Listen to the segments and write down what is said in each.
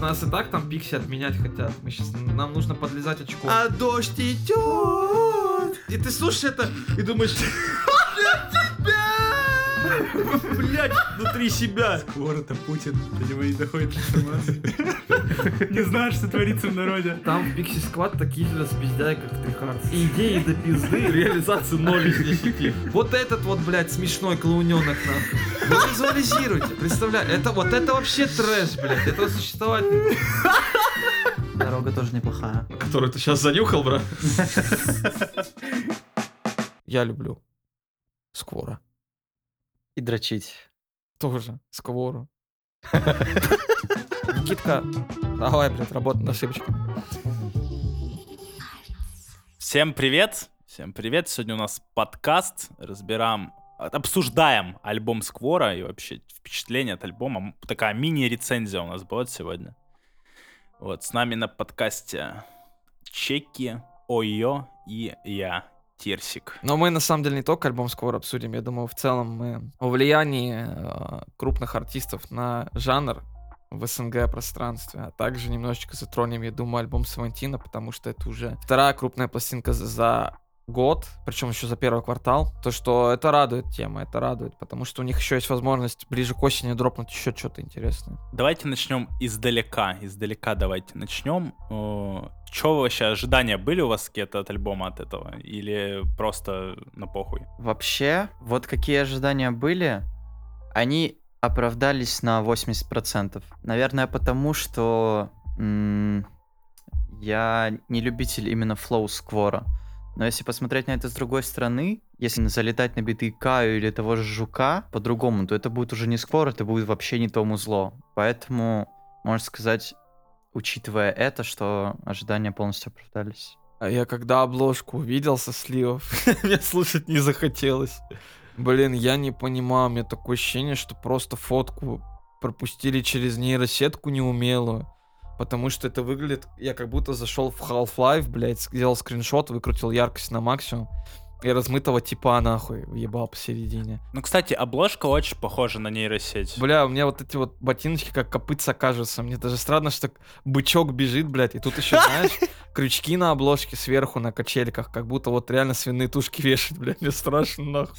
Нас и так там пикси отменять хотят. Мы сейчас, нам нужно подлезать очком. А дождь идет. И ты слушаешь это и думаешь... Блять, внутри себя. Скоро это Путин, до него не доходит информация. Не знаешь, что творится в народе. Там в Пикси Сквад такие же распиздяи, как в Трихардс. Идеи до пизды, реализации 0 из 10. Вот этот вот, блядь, смешной клоуненок нахуй. Вы визуализируйте, представляю, это вот это вообще трэш, блядь, этого существовать не. Дорога тоже неплохая. Который ты сейчас занюхал, брат? Я люблю Сквора. И дрочить. Тоже Сквору. Никитка, давай, блядь, работай на ошибочках. Всем привет! Всем привет! Сегодня у нас подкаст. Разбираем, обсуждаем альбом Сквора и вообще впечатление от альбома. Такая мини-рецензия у нас будет сегодня. Вот, с нами на подкасте Чеки, Ойо и я, Терсик. Но мы на самом деле не только альбом скоро обсудим. Я думаю, в целом мы о влиянии э, крупных артистов на жанр в СНГ пространстве, а также немножечко затронем, я думаю, альбом Савантина, потому что это уже вторая крупная пластинка за- год, причем еще за первый квартал. То, что это радует тема, это радует, потому что у них еще есть возможность ближе к осени дропнуть еще что-то интересное. Давайте начнем издалека. Издалека давайте начнем. Что вообще ожидания были у вас какие-то от альбома от этого? Или просто на похуй? Вообще, вот какие ожидания были, они оправдались на 80%. Наверное, потому что м, я не любитель именно флоу сквора. Но если посмотреть на это с другой стороны, если залетать на биты Каю или того же Жука по-другому, то это будет уже не сквор, это будет вообще не то музло. Поэтому, можно сказать, учитывая это, что ожидания полностью оправдались. А я когда обложку увидел со сливов, мне слушать не захотелось. Блин, я не понимаю, у меня такое ощущение, что просто фотку пропустили через нейросетку неумелую. Потому что это выглядит, я как будто зашел в Half-Life, блядь, сделал скриншот, выкрутил яркость на максимум и размытого типа нахуй въебал посередине. Ну, кстати, обложка очень похожа на нейросеть. Бля, у меня вот эти вот ботиночки как копытца кажутся. Мне даже странно, что бычок бежит, блядь. И тут еще, знаешь, крючки на обложке сверху на качельках, как будто вот реально свиные тушки вешать, блядь. Мне страшно, нахуй.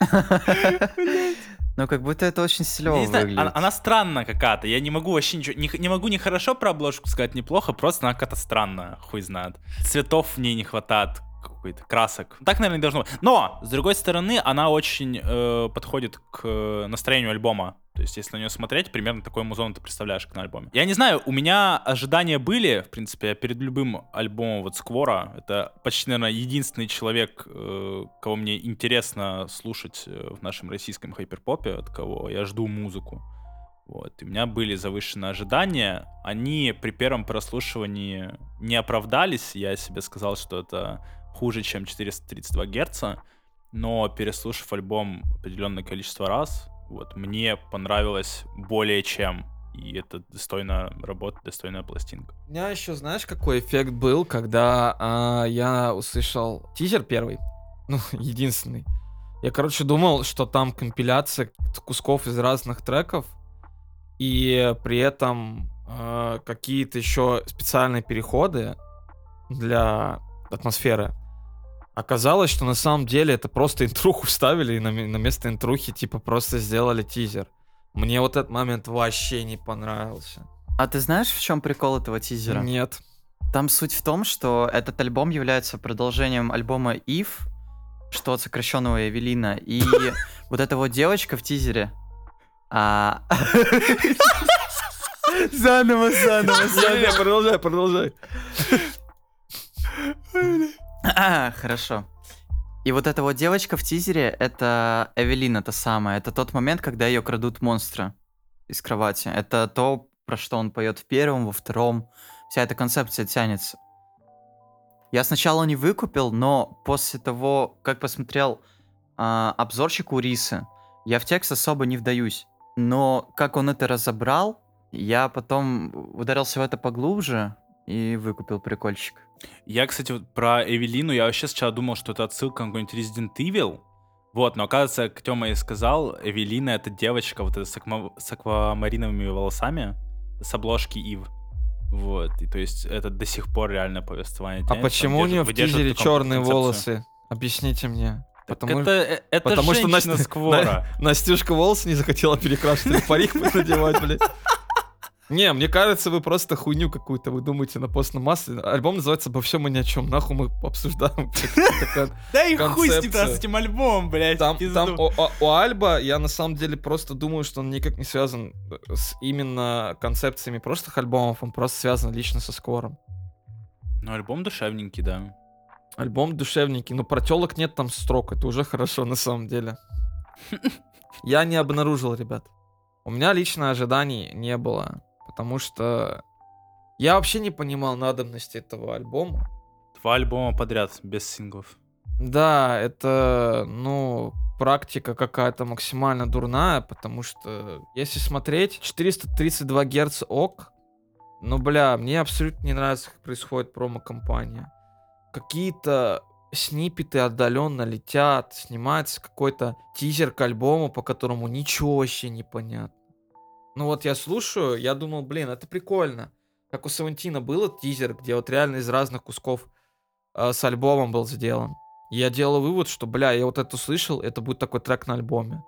Ну, как будто это очень стилево не знаю, выглядит. она, она странная какая-то. Я не могу вообще ничего... Не, не могу ни хорошо про обложку сказать, ни плохо. Просто она какая-то странная, хуй знает. Цветов в ней не хватает, какой-то красок. Так, наверное, не должно быть. Но, с другой стороны, она очень э, подходит к э, настроению альбома. То есть, если на нее смотреть, примерно такой музон ты представляешь, как на альбоме. Я не знаю, у меня ожидания были, в принципе, я перед любым альбомом вот Сквора. Это почти, наверное, единственный человек, э, кого мне интересно слушать э, в нашем российском хайперпопе, от кого я жду музыку. Вот. И у меня были завышенные ожидания. Они при первом прослушивании не оправдались. Я себе сказал, что это хуже, чем 432 герца. Но переслушав альбом определенное количество раз, вот, мне понравилось более чем. И это достойная работа, достойная пластинка. У меня еще, знаешь, какой эффект был, когда а, я услышал тизер первый, ну, единственный. Я, короче, думал, что там компиляция кусков из разных треков, и при этом а, какие-то еще специальные переходы для атмосферы. Оказалось, что на самом деле это просто интруху вставили и на, на место интрухи типа просто сделали тизер. Мне вот этот момент вообще не понравился. А ты знаешь, в чем прикол этого тизера? Нет. Там суть в том, что этот альбом является продолжением альбома If, что от сокращенного Эвелина, и вот эта вот девочка в тизере. а, Заново, заново, заново. продолжай, продолжай. А, Хорошо. И вот эта вот девочка в тизере, это Эвелина та самая. Это тот момент, когда ее крадут монстры из кровати. Это то, про что он поет в первом, во втором. Вся эта концепция тянется. Я сначала не выкупил, но после того, как посмотрел а, обзорчик у Рисы, я в текст особо не вдаюсь. Но как он это разобрал, я потом ударился в это поглубже и выкупил прикольчик. Я, кстати, вот про Эвелину, я вообще сначала думал, что это отсылка на какой-нибудь Resident Evil, Вот, но оказывается, как Тёма и сказал, Эвелина — это девочка вот эта с, акма- с аквамариновыми волосами с обложки Ив. Вот, и то есть это до сих пор реально повествование. А почему у нее в кон- черные концепцию. волосы? Объясните мне. Так Потому, это, э, это потому что женщина Настя- Сквора. Настюшка волосы не захотела перекрашивать, парик надевать, блядь. Не, мне кажется, вы просто хуйню какую-то вы думаете на постном масле. Альбом называется «Обо всем и ни о чем». Нахуй мы обсуждаем. Да и хуй с ним с этим альбомом, блядь. Там, у Альба я на самом деле просто думаю, что он никак не связан э, с именно концепциями прошлых альбомов, он просто связан лично со скором. Ну, альбом душевненький, да. Альбом душевненький, но про телок нет там строк, это уже хорошо на самом деле. Я не обнаружил, ребят. У меня лично ожиданий не было, потому что я вообще не понимал надобности этого альбома. Два альбома подряд, без синглов. Да, это, ну, практика какая-то максимально дурная, потому что, если смотреть, 432 Гц ок, но, бля, мне абсолютно не нравится, как происходит промо-компания. Какие-то снипеты отдаленно летят, снимается какой-то тизер к альбому, по которому ничего вообще не понятно. Ну вот я слушаю, я думал, блин, это прикольно. Как у Савантина было тизер, где вот реально из разных кусков э, с альбомом был сделан. Я делал вывод, что, бля, я вот это услышал, это будет такой трек на альбоме.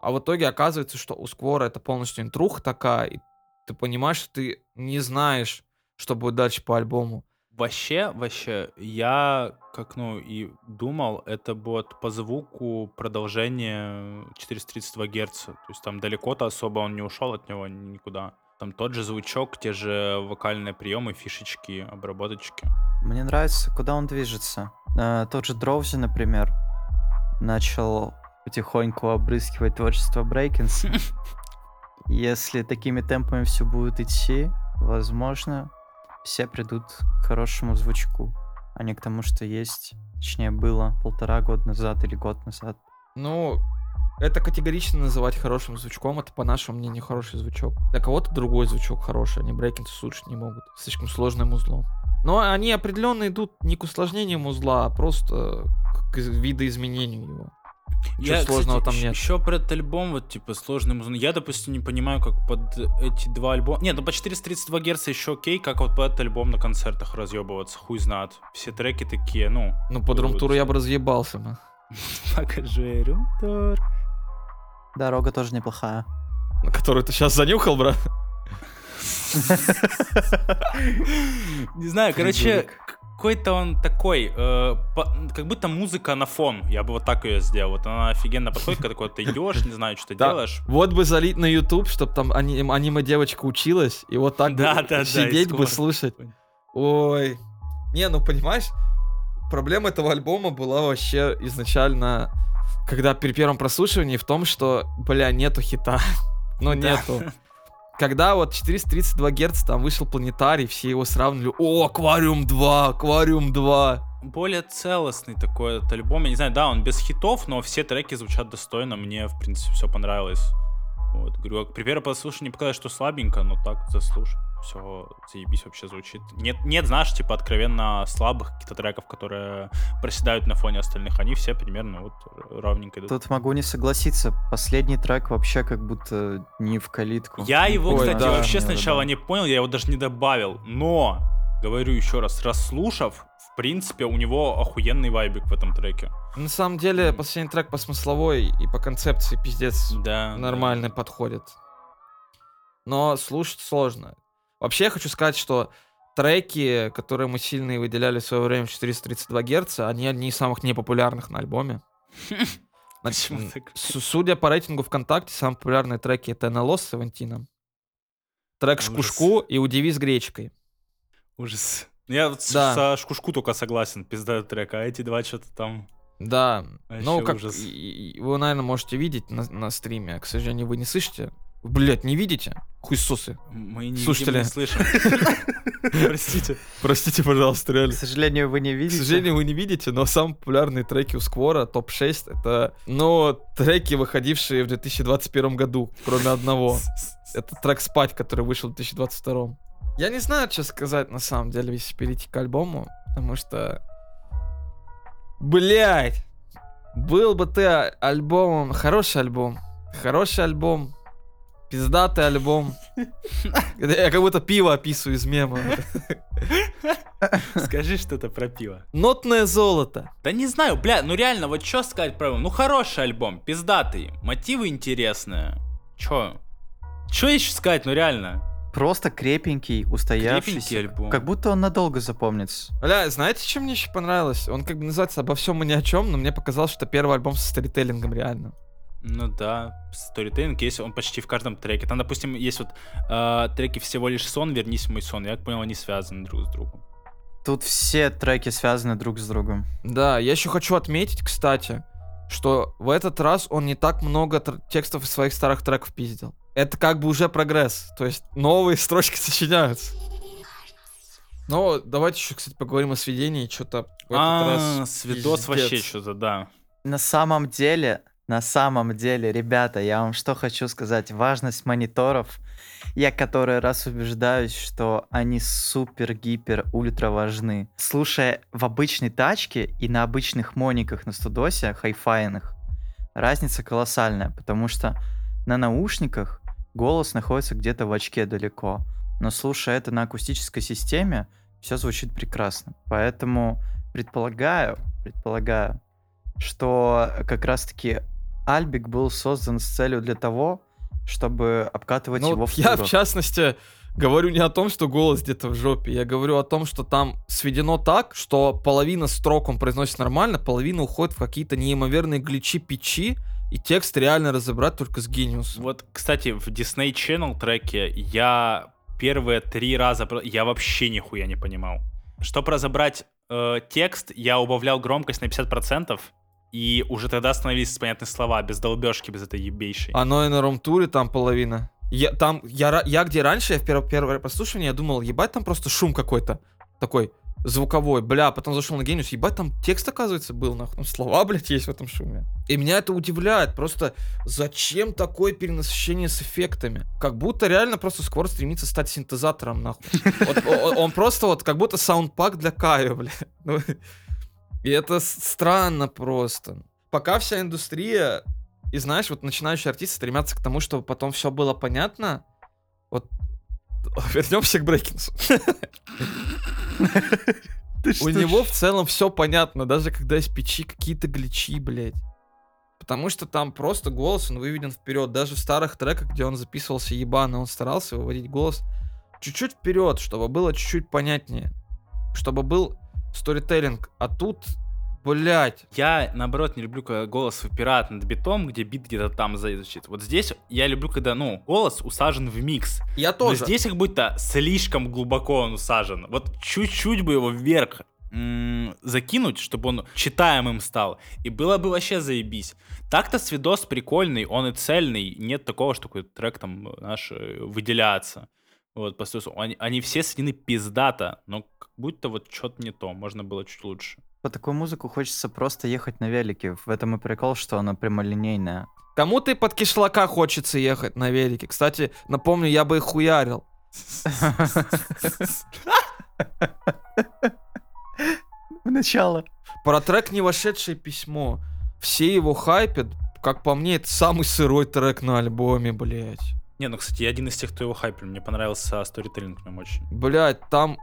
А в итоге оказывается, что у Сквора это полностью интруха такая, и ты понимаешь, что ты не знаешь, что будет дальше по альбому. Вообще, вообще, я, как, ну, и думал, это будет по звуку продолжение 432 Гц. То есть там далеко-то особо он не ушел от него никуда. Там тот же звучок, те же вокальные приемы, фишечки, обработочки. Мне нравится, куда он движется. Э, тот же Дроузи, например, начал потихоньку обрызгивать творчество Брейкинс. Если такими темпами все будет идти, возможно, все придут к хорошему звучку, а не к тому, что есть, точнее, было полтора года назад или год назад. Ну, это категорично называть хорошим звучком, это, по нашему мнению, хороший звучок. Для кого-то другой звучок хороший, они брейкинсы слушать не могут. Слишком сложное музло. Но они определенно идут не к усложнению музла, а просто к видоизменению его. Ничего сложного там нет. Еще про этот альбом, вот, типа, сложный музон. Я, допустим, не понимаю, как под эти два альбома... Нет, ну по 432 Гц еще окей, как вот под этот альбом на концертах разъебываться, хуй знает. Все треки такие, ну... Ну, под Вот. румтуру я бы разъебался. бы. Покажи румтур. Дорога тоже неплохая. На которую ты сейчас занюхал, брат. Не знаю, короче. Какой-то он такой, э, по- как будто музыка на фон. Я бы вот так ее сделал. Вот она офигенно подходит, когда куда ты идешь, не знаю, что ты Да. делаешь. Вот бы залить на YouTube, чтобы там ани- аниме-девочка училась, и вот так бы Да, да, да, сидеть и бы слушать. Ой. Не, ну понимаешь, проблема этого альбома была вообще изначально, когда при первом прослушивании в том, что, бля, нету хита. Ну, Да. нету. Когда вот 432 Гц там вышел планетарий, все его сравнивали. О, Аквариум 2, Аквариум 2. Более целостный такой этот альбом. Я не знаю, да, он без хитов, но все треки звучат достойно. Мне, в принципе, все понравилось. Вот, говорю, при первом прослушивании показалось, что слабенько, но так заслушай. Все, заебись вообще звучит. Нет, нет, знаешь, типа откровенно слабых каких-то треков, которые проседают на фоне остальных. Они все примерно вот ровненько идут. Тут могу не согласиться. Последний трек вообще как будто не в калитку. Я его, Ой, кстати, да. вообще Да, да, сначала да. не понял, я его даже не добавил. Но, говорю еще раз, расслушав, в принципе, у него охуенный вайбик в этом треке. На самом деле, последний трек по смысловой и по концепции пиздец Да. нормально подходит. Но слушать сложно. Вообще я хочу сказать, что треки, которые мы сильно выделяли в свое время в 432 Гц, они одни из самых непопулярных на альбоме. Значит, Судя по рейтингу ВКонтакте, самые популярные треки это НЛО с Савантином, трек. Шкушку и Удиви с гречкой. Ужас. Я вот Да. со шкушку только согласен, пизда трек, а эти два что-то там... Да, Вообще ну как ужас. вы, наверное, можете видеть на, на стриме, а, к сожалению, вы не слышите. Блять, не видите? Хуйсосы. Мы не Слушатели. видим, не слышим. Простите. Простите, пожалуйста, К реально. сожалению, вы не К видите. сожалению, вы не видите, но самые популярные треки у Сквора, топ-6, это, ну, треки, выходившие в 2021 году, кроме одного. Это трек «Спать», который вышел в 2022. Я не знаю, что сказать, на самом деле, если перейти к альбому, потому что... Блять! Был бы ты альбомом, хороший альбом, хороший альбом, пиздатый альбом. Я как будто пиво описываю из мема. Скажи что-то про пиво. Нотное золото. Да не знаю, бля, ну реально, вот что сказать про его? Ну хороший альбом, пиздатый, мотивы интересные. Чё? Чё еще сказать, ну реально? Просто крепенький, устоявшийся. Крепенький альбом. Как будто он надолго запомнится. Бля, знаете, чем мне еще понравилось? Он как бы называется «Обо всем и ни о чем», но мне показалось, что первый альбом со сторителлингом реально. Ну да, сторителлинг есть, он почти в каждом треке. Там, допустим, есть вот э, треки «Всего лишь сон», «Вернись в мой сон». Я так понял, они связаны друг с другом. Тут все треки связаны друг с другом. Да, я еще хочу отметить, кстати, что в этот раз он не так много тр- текстов из своих старых треков пиздил. Это как бы уже прогресс, то есть новые строчки сочиняются. Но давайте еще, кстати, поговорим о сведении, что-то в этот А, раз свидос вообще что-то, да. На самом деле, на самом деле, ребята, я вам что хочу сказать. Важность мониторов. Я который раз убеждаюсь, что они супер-гипер-ультра важны. Слушая в обычной тачке и на обычных мониках на студосе, хайфайных, разница колоссальная, потому что на наушниках голос находится где-то в очке далеко. Но слушая это на акустической системе, все звучит прекрасно. Поэтому предполагаю, предполагаю, что как раз-таки Альбик был создан с целью для того, чтобы обкатывать Ну, его в я, в частности, говорю не о том, что голос где-то в жопе, я говорю о том, что там сведено так, что половина строк он произносит нормально, половина уходит в какие-то неимоверные гличи печи, и текст реально разобрать только с гениусом. Вот, кстати, в Disney Channel треке я первые три раза... Я вообще нихуя не понимал. Чтобы разобрать э, текст, я убавлял громкость на 50%, и уже тогда становились понятны слова, без долбежки, без этой ебейшей. Оно и на румтуре там половина. Я, там, я, я где раньше, я в первое, первое прослушивание, я думал, ебать, там просто шум какой-то. Такой звуковой, бля, потом зашел на Гениус, ебать, там текст, оказывается, был, нахуй, там слова, блядь, есть в этом шуме. И меня это удивляет, просто зачем такое перенасыщение с эффектами? Как будто реально просто скоро стремится стать синтезатором, нахуй. Вот о- о- он просто вот как будто саундпак для Каю, бля. И это странно просто. Пока вся индустрия и знаешь, вот начинающие артисты стремятся к тому, чтобы потом все было понятно. Вот вернемся к Брейкинсу. У него в целом все понятно, даже когда из печи какие-то гличи, блядь. Потому что там просто голос, он выведен вперед. Даже в старых треках, где он записывался ебано, он старался выводить голос чуть-чуть вперед, чтобы было чуть-чуть понятнее. Чтобы был сторителлинг. А тут, блядь, Я, наоборот, не люблю, когда голос выпирает над битом, где бит где-то там звучит. Вот здесь я люблю, когда, ну, голос усажен в микс. я Но тоже. здесь как будто слишком глубоко он усажен. Вот чуть-чуть бы его вверх м, закинуть, чтобы он читаемым стал. И было бы вообще заебись. Так-то свидос прикольный, он и цельный. Нет такого, что какой-то трек там наш э, выделяется. Вот, по они, они все сведены пиздато, но как будто вот что-то не то. Можно было чуть лучше. По такую музыку хочется просто ехать на велике. В этом и прикол, что она прямолинейная. Кому-то и под кишлака хочется ехать на велике. Кстати, напомню, я бы их хуярил. В начало. Про трек «Не вошедшее письмо». Все его хайпят. Как по мне, это самый сырой трек на альбоме, блядь. Не, ну, кстати, я один из тех, кто его хайпил. Мне понравился сторителлинг прям очень. Блядь, там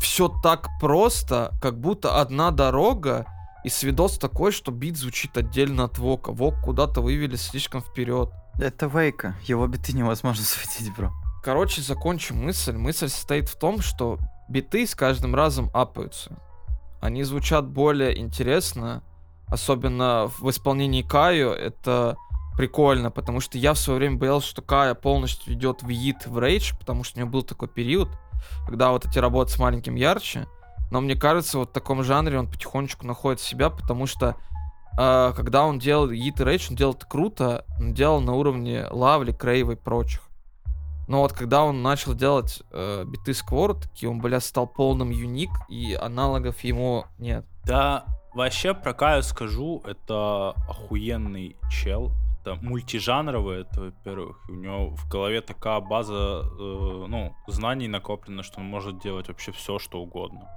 все так просто, как будто одна дорога, и свидос такой, что бит звучит отдельно от вока. Вок куда-то вывели слишком вперед. Это Вейка. Его биты невозможно светить, бро. Короче, закончу мысль. Мысль состоит в том, что биты с каждым разом апаются. Они звучат более интересно, особенно в исполнении Каю. Это прикольно, потому что я в свое время боялся, что Кая полностью идет в Йит, в Рейдж, потому что у него был такой период, когда вот эти работы с маленьким ярче. Но мне кажется, вот в таком жанре он потихонечку находит себя, потому что э, когда он делал Йит и Рейдж, он делал это круто, он делал на уровне Лавли, Крейва и прочих. Но вот когда он начал делать э, биты Сквор, такие он, бля, стал полным юник, и аналогов ему нет. Да, вообще про Каю скажу, это охуенный чел. Это мультижанровый, это во-первых. У него в голове такая база, э, ну, знаний накоплена, что он может делать вообще все, что угодно.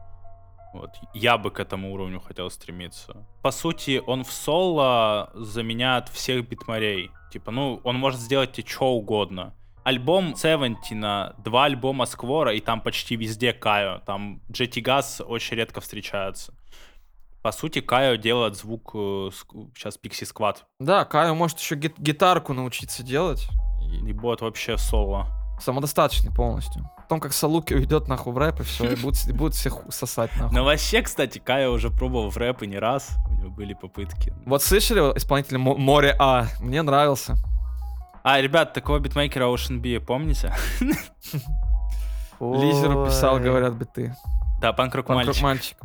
Вот. Я бы к этому уровню хотел стремиться. По сути, он в соло заменяет всех битмарей. Типа, ну, он может сделать тебе что угодно. Альбом Севентина, два альбома Сквора, и там почти везде Кайо. Там Джети Газ очень редко встречается. По сути, Кайо делает звук э, сейчас Пикси Сквад. Да, Кайо может еще гит- гитарку научиться делать. И будет вообще соло. самодостаточный полностью. Потом как Салуки уйдет нахуй в рэп, и все, и будут, и будут всех сосать нахуй. Но вообще, кстати, Кайо уже пробовал в рэп и не раз. У него были попытки. Вот слышали исполнителя Мо- Море А? Мне нравился. А, ребят, такого битмейкера Ocean B, помните? Лизеру писал, говорят бы ты. Да, панк-рок Панк-рок мальчик.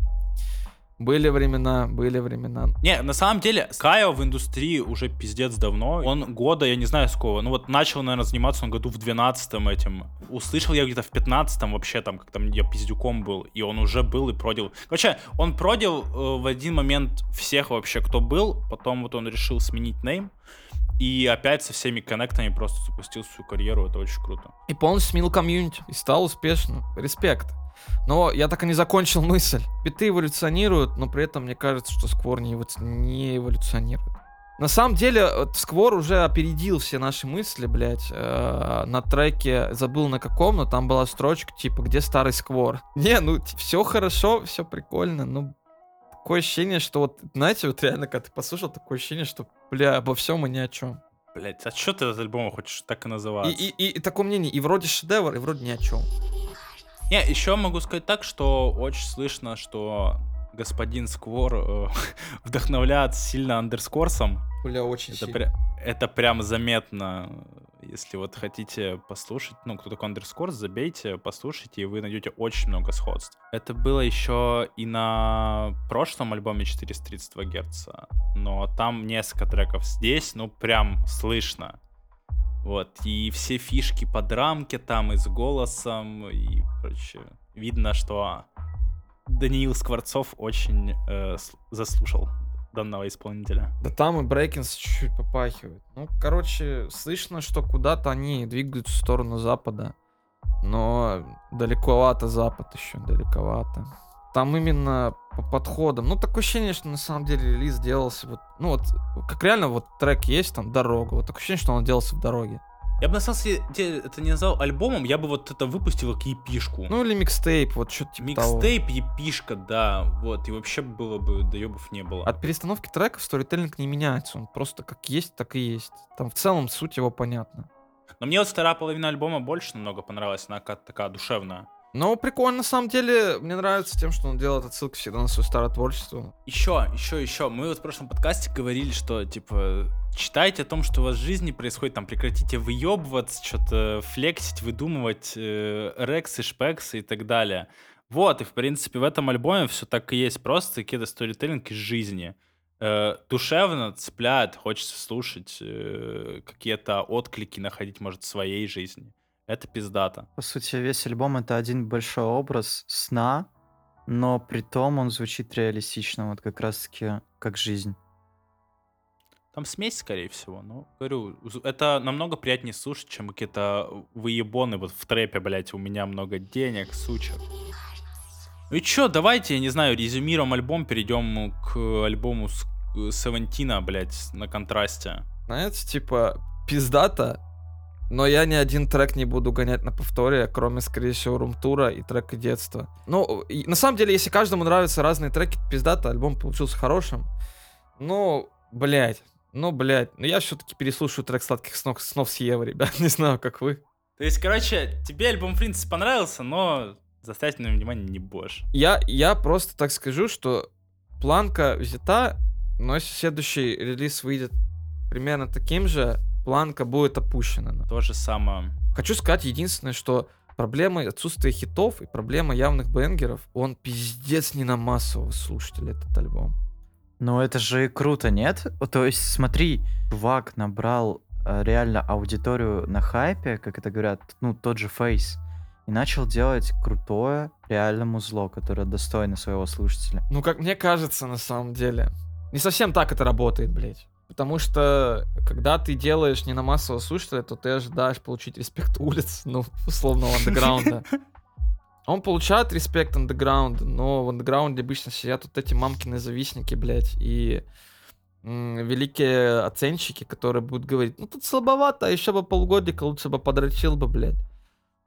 Были времена, были времена. Не, на самом деле, Кайо в индустрии уже пиздец давно. Он года, я не знаю с кого. Ну вот начал, наверное, заниматься он году в 12-м этим. Услышал я где-то в 15-м вообще там, как там я пиздюком был. И он уже был и продил. Короче, он продил э, в один момент всех вообще, кто был. Потом вот он решил сменить нейм. И опять со всеми коннектами просто запустил свою карьеру. Это очень круто. И полностью сменил комьюнити. И стал успешным. Респект. Но я так и не закончил мысль. Биты эволюционируют, но при этом мне кажется, что Сквор не, не эволюционирует. На самом деле, Сквор уже опередил все наши мысли, блядь, э, на треке, забыл на каком, но там была строчка, типа, где старый Сквор. Не, ну, все хорошо, все прикольно, но такое ощущение, что вот, знаете, вот реально, когда ты послушал, такое ощущение, что, бля, обо всем и ни о чем. Блять, а что ты этот альбом хочешь так и называть? И, и, и, и такое мнение, и вроде шедевр, и вроде ни о чем. Не, еще могу сказать так, что очень слышно, что господин Сквор э, вдохновляет сильно андерскорсом. Бля, очень Это, пря- это прям заметно. Если вот хотите послушать, ну, кто такой андерскорс, забейте, послушайте, и вы найдете очень много сходств. Это было еще и на прошлом альбоме 432 Гц, но там несколько треков. Здесь, ну, прям слышно. Вот, и все фишки по драмке там, и с голосом, и, короче, видно, что Даниил Скворцов очень э, заслушал данного исполнителя. Да там и Брейкинс чуть-чуть попахивает. Ну, короче, слышно, что куда-то они двигаются в сторону запада. Но далековато запад еще, далековато. Там именно по подходам. Ну, такое ощущение, что на самом деле релиз делался вот... Ну, вот, как реально вот трек есть, там, дорога. Вот такое ощущение, что он делался в дороге. Я бы на самом деле это не назвал альбомом, я бы вот это выпустил как епишку. Ну, или микстейп, вот что-то типа того. Микстейп, епишка, да, вот, и вообще было бы, доебов не было. От перестановки треков сторителлинг не меняется. Он просто как есть, так и есть. Там в целом суть его понятна. Но мне вот вторая половина альбома больше намного понравилась, она какая-то такая душевная. Но прикольно, на самом деле, мне нравится тем, что он делает отсылки всегда на свое старое творчество. Еще, еще, еще, мы вот в прошлом подкасте говорили, что, типа, читайте о том, что у вас в жизни происходит, там, прекратите выебываться, что-то флексить, выдумывать э, рексы, шпексы и так далее. Вот, и, в принципе, в этом альбоме все так и есть, просто какие-то сторителлинг из жизни. Э, душевно цепляет, хочется слушать, э, какие-то отклики находить, может, в своей жизни. Это пиздато. По сути, весь альбом это один большой образ сна, но при том он звучит реалистично, вот как раз-таки как жизнь. Там смесь, скорее всего. Ну, говорю, это намного приятнее слушать, чем какие-то выебоны вот в трэпе, блядь, у меня много денег, сучек. Ну и чё, давайте, я не знаю, резюмируем альбом, перейдем к альбому с э, Севентина, блядь, на контрасте. Знаете, типа, пиздата, но я ни один трек не буду гонять на повторе, кроме, скорее всего, румтура и трека детства. Ну, и на самом деле, если каждому нравятся разные треки, пиздата, альбом получился хорошим. Ну, блядь, ну, блядь, ну я все-таки переслушаю трек «Сладких снов, снов с Евой», ребят, не знаю, как вы. То есть, короче, тебе альбом, в принципе, понравился, но заставить на внимание не будешь. Я, я просто так скажу, что планка взята, но если следующий релиз выйдет примерно таким же, планка будет опущена. То же самое. Хочу сказать единственное, что проблема отсутствия хитов и проблема явных бенгеров, он пиздец не на массового слушателя, этот альбом. Но это же круто, нет? То есть, смотри, чувак набрал э, реально аудиторию на хайпе, как это говорят, ну, тот же Фейс, и начал делать крутое, реально музло, которое достойно своего слушателя. Ну, как мне кажется, на самом деле, не совсем так это работает, блядь. Потому что, когда ты делаешь не на массового слушателя, то ты ожидаешь получить респект улиц, ну, условного андеграунда. Он получает респект андеграунда, но в андеграунде обычно сидят вот эти мамкины завистники, блядь, и великие оценщики, которые будут говорить, ну тут слабовато, а еще бы полгодика лучше бы подрочил бы, блядь.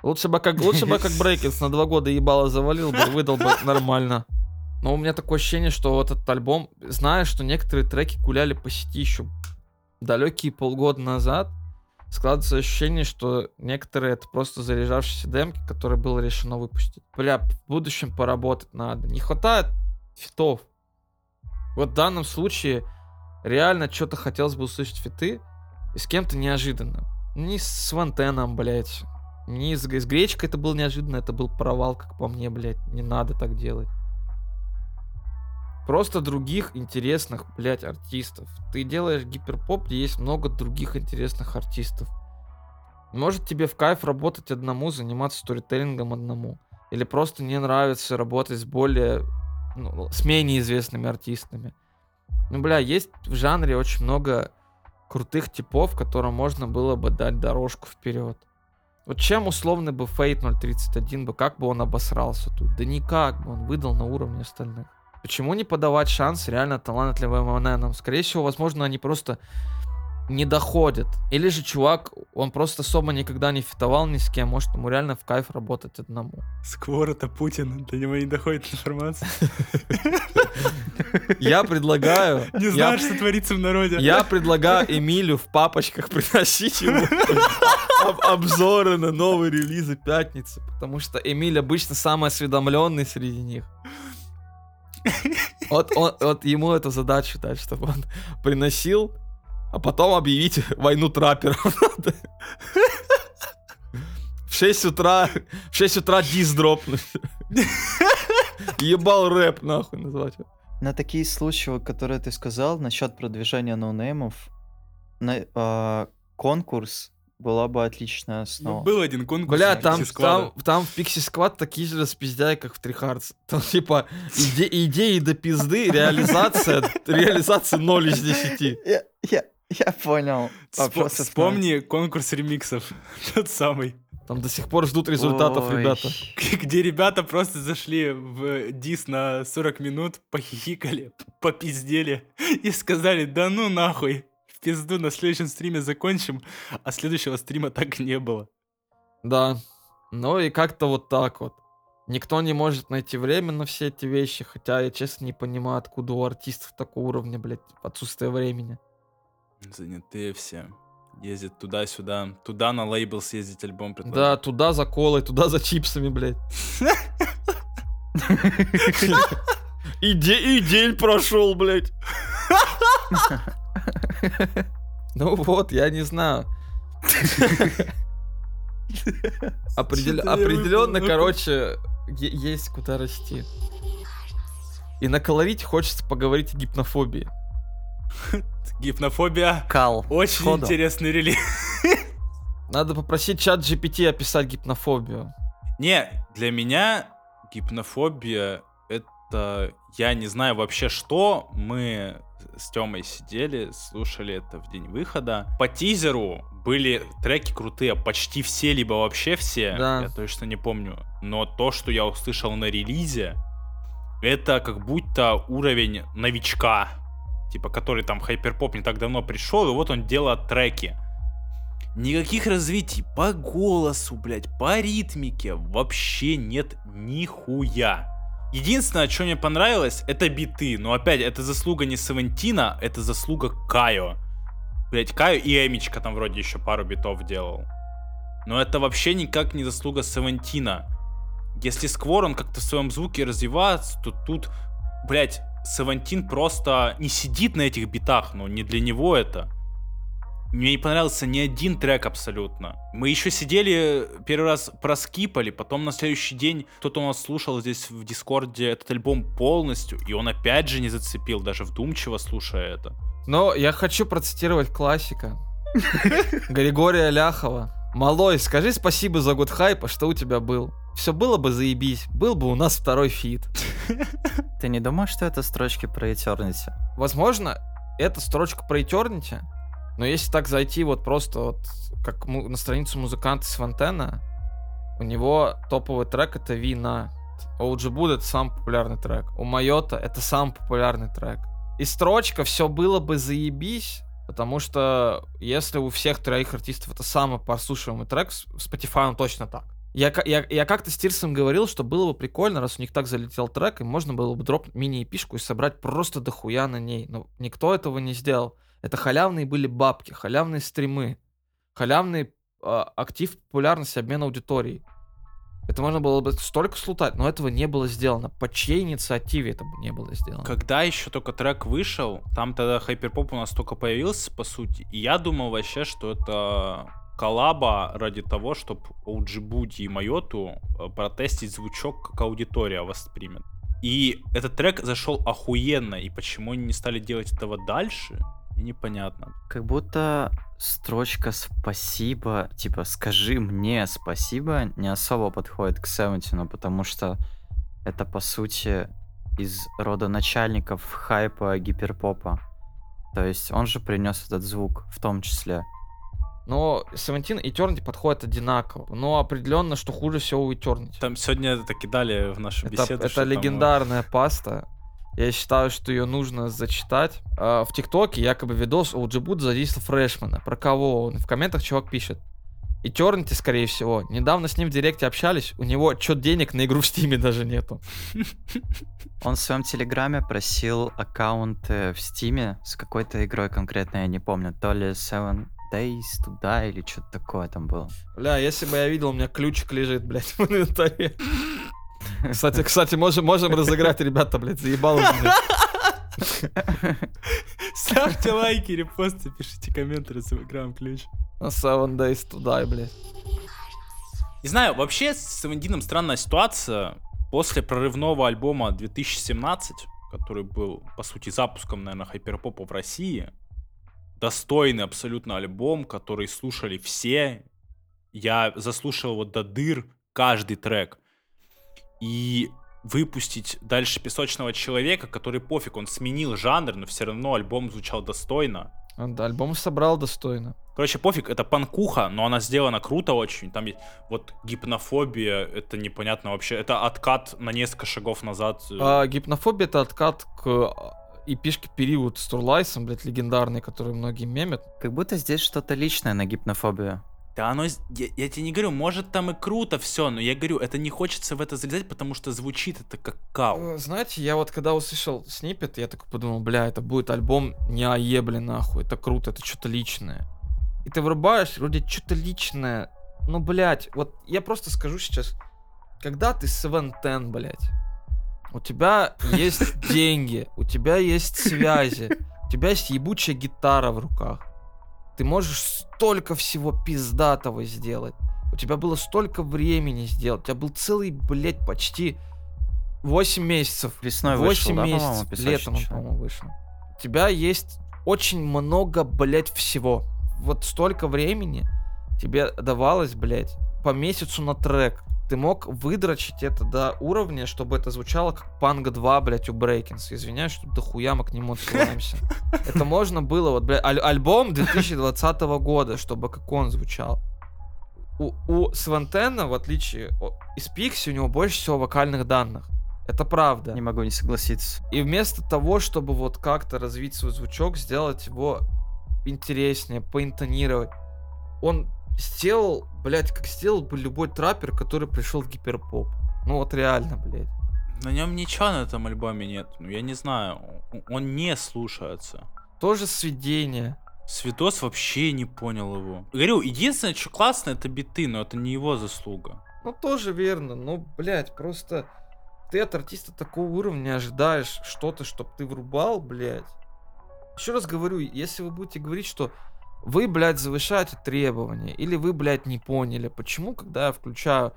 Лучше бы как, лучше бы как Брейкинс на два года ебало завалил бы, выдал бы нормально. Но у меня такое ощущение, что вот этот альбом, зная, что некоторые треки гуляли по сети еще далекие полгода назад, складывается ощущение, что некоторые это просто заряжавшиеся демки, которые было решено выпустить. Бля, в будущем поработать надо. Не хватает фитов. Вот в данном случае реально что-то хотелось бы услышать фиты и с кем-то неожиданным. Не с Вантеном, блядь. Не с, с Гречкой это был неожиданно, это был провал, как по мне, блядь. Не надо так делать. Просто других интересных, блядь, артистов. Ты делаешь гиперпоп, где есть много других интересных артистов. Может тебе в кайф работать одному, заниматься сторителлингом одному. Или просто не нравится работать с более... ну, с менее известными артистами. Ну, бля, есть в жанре очень много крутых типов, которым можно было бы дать дорожку вперед. Вот чем условный бы Фейт 031 бы, как бы он обосрался тут? Да никак бы, он выдал на уровне остальных. Почему не подавать шанс реально талантливым МННам? Скорее всего, возможно, они просто не доходят. Или же чувак, он просто особо никогда не фитовал ни с кем, может ему реально в кайф работать одному. Сквор это Путин, до него не доходит информация. Я предлагаю... Не знаешь, что творится в народе. Я предлагаю Эмилю в папочках приносить ему об- обзоры на новые релизы пятницы, потому что Эмиль обычно самый осведомленный среди них. Вот, он- вот ему эту задачу дать, чтобы он приносил, а потом объявить войну трапперов. В 6 утра, в 6 утра дис дропнуть. Ебал рэп, нахуй назвать. На такие случаи, которые ты сказал, насчет продвижения ноунеймов, на, а, конкурс была бы отличная Ну, основа. был один конкурс. Бля, там, там, там в Pixie Squad такие же распиздяи, как в Трихардс. Там типа иде- идеи до пизды, реализация, реализация 0 из 10. Я, я, я понял. Спо-. Вспомни конкурс ремиксов. Тот самый. Там до сих пор ждут результатов, Ой. ребята. Где ребята просто зашли в дис на 40 минут, похихикали, попиздели и сказали, да ну нахуй, в пизду на следующем стриме закончим, а следующего стрима так и не было. Да. Ну и как-то вот так вот. Никто не может найти время на все эти вещи, хотя я честно не понимаю, откуда у артистов такого уровня, блядь, отсутствие времени. Занятые все. Ездят туда-сюда. Туда на лейбл съездить альбом Да, предложить. туда за колой, туда за чипсами, блядь. И день прошел, блядь. Ну вот, я не знаю. Определенно, короче, есть куда расти. И на колорите хочется поговорить о гипнофобии. Гипнофобия. Кал. Очень Сходу. интересный релиз. Надо попросить чат GPT описать гипнофобию. Не, для меня гипнофобия я не знаю вообще что. Мы с Тёмой сидели, слушали это в день выхода. По тизеру были треки крутые, почти все, либо вообще все. Да. Я точно не помню. Но то, что я услышал на релизе, это как будто уровень новичка. Типа, который там хайперпоп не так давно пришел, и вот он делает треки. Никаких развитий по голосу, блядь, по ритмике вообще нет нихуя. Единственное, что мне понравилось, это биты. Но опять, это заслуга не Севентина, это заслуга Кайо. Блять, Кайо и Эмичка там вроде еще пару битов делал. Но это вообще никак не заслуга Севентина. Если Сквор, он как-то в своем звуке развивается, то тут, блять, Севентин просто не сидит на этих битах, ну не для него это. Мне не понравился ни один трек абсолютно. Мы еще сидели, первый раз проскипали, потом на следующий день кто-то у нас слушал здесь в Дискорде этот альбом полностью, и он опять же не зацепил, даже вдумчиво слушая это. Но я хочу процитировать классика. Григория Ляхова. Малой, скажи спасибо за год хайпа, что у тебя был. Все было бы заебись, был бы у нас второй feat. Ты не думаешь, что это строчки про Eternity? Возможно, это строчка про Eternity, но если так зайти вот просто вот как на страницу музыканта с Фонтена, У него топовый трек это Вина. У Джибуда это самый популярный трек. У Майота это самый популярный трек. И строчка «Все было бы заебись», потому что если у всех троих артистов это самый прослушиваемый трек, в Spotify он точно так. Я, я, я как-то с Тирсом говорил, что было бы прикольно, раз у них так залетел трек, и можно было бы дропнуть мини-эпишку и собрать просто дохуя на ней. Но никто этого не сделал. Это халявные были бабки, халявные стримы, халявный э, актив популярности, обмен аудиторией. Это можно было бы столько слутать, но этого не было сделано. По чьей инициативе это не было сделано? Когда еще только трек вышел, там тогда хайперпоп у нас только появился, по сути, и я думал вообще, что это коллаба ради того, чтобы OG и Майоту э, протестить звучок, как аудитория воспримет. И этот трек зашел охуенно, и почему они не стали делать этого дальше, мне непонятно. Как будто строчка «спасибо», типа «скажи мне спасибо» не особо подходит к Севентину, потому что это, по сути, из рода начальников хайпа гиперпопа. То есть он же принес этот звук в том числе. Но Seventeen и Eternity подходят одинаково. Но определенно, что хуже всего у Eternity. Там сегодня это кидали в нашу Это, беседу. это там, э, легендарная паста. Я считаю, что ее нужно зачитать. А, в ТикТоке якобы видос у Джибут задействовал фрешмена. Про кого он? В комментах чувак пишет. Eternity, скорее всего. Недавно с ним в директе общались. У него чё денег на игру в Стиме даже нету. Он в своем телеграме просил аккаунты в стиме с какой-то игрой конкретно, я не помню, то ли Seven Days туда или что-то такое там было. Бля, если бы я видел, у меня ключик лежит, блядь, в инвентаре. Кстати, кстати, можем, можем разыграть, ребята, блядь, заебало. Ставьте лайки, репосты, пишите комменты, разыграем ключ. На Seven Days to Die, блядь. Не знаю, вообще с Севендином странная ситуация. После прорывного альбома 2017, который был, по сути, запуском, наверное, хайперпопа в России, достойный абсолютно альбом, который слушали все. Я заслушал его до дыр каждый трек. И выпустить дальше песочного человека, который пофиг, он сменил жанр, но все равно альбом звучал достойно. Да, альбом собрал достойно. Короче, пофиг, это панкуха, но она сделана круто очень. Там есть вот гипнофобия, это непонятно вообще. Это откат на несколько шагов назад. А, гипнофобия это откат к а, эпишке период с Турлайсом, блядь, легендарный, который многие мемят. Как будто здесь что-то личное на гипнофобию. Да оно, я, я тебе не говорю, может там и круто все, но я говорю, это не хочется в это залезать, потому что звучит это как кау. Э, Знаете, я вот когда услышал снипет, я такой подумал, бля, это будет альбом не аебли нахуй, это круто, это что-то личное. И ты врубаешь, вроде что-то личное, ну, блядь, вот я просто скажу сейчас, когда ты Ten, блядь, у тебя есть деньги, у тебя есть связи, у тебя есть ебучая гитара в руках, ты можешь столько всего пиздатого сделать. У тебя было столько времени сделать. У тебя был целый, блядь, почти 8 месяцев. Весной 8 вышел, да, месяцев. «Песочный Летом, он, человек»? по-моему, вышел. У тебя есть очень много, блядь, всего. Вот столько времени тебе давалось, блядь, по месяцу на трек. Ты мог выдрочить это до уровня, чтобы это звучало как Панга 2, блядь, у Брейкинс. Извиняюсь, что дохуя мы к нему отсылаемся. Это можно было, вот, блядь, аль- альбом 2020 года, чтобы как он звучал. У, у Свантена, в отличие о- из Пикси, у него больше всего вокальных данных. Это правда. Не могу не согласиться. И вместо того, чтобы вот как-то развить свой звучок, сделать его интереснее, поинтонировать, он сделал, блядь, как сделал бы любой траппер, который пришел в гиперпоп. Ну вот реально, блядь. На нем ничего на этом альбоме нет. Ну, я не знаю, он- не слушается. Тоже сведение. Свидос вообще не понял его. Говорю, единственное, что классно, это биты, но это не его заслуга. Ну тоже верно, но, блядь, просто ты от артиста такого уровня ожидаешь что-то, чтобы ты врубал, блядь. Еще раз говорю, если вы будете говорить, что вы, блядь, завышаете требования, или вы, блядь, не поняли, почему, когда я включаю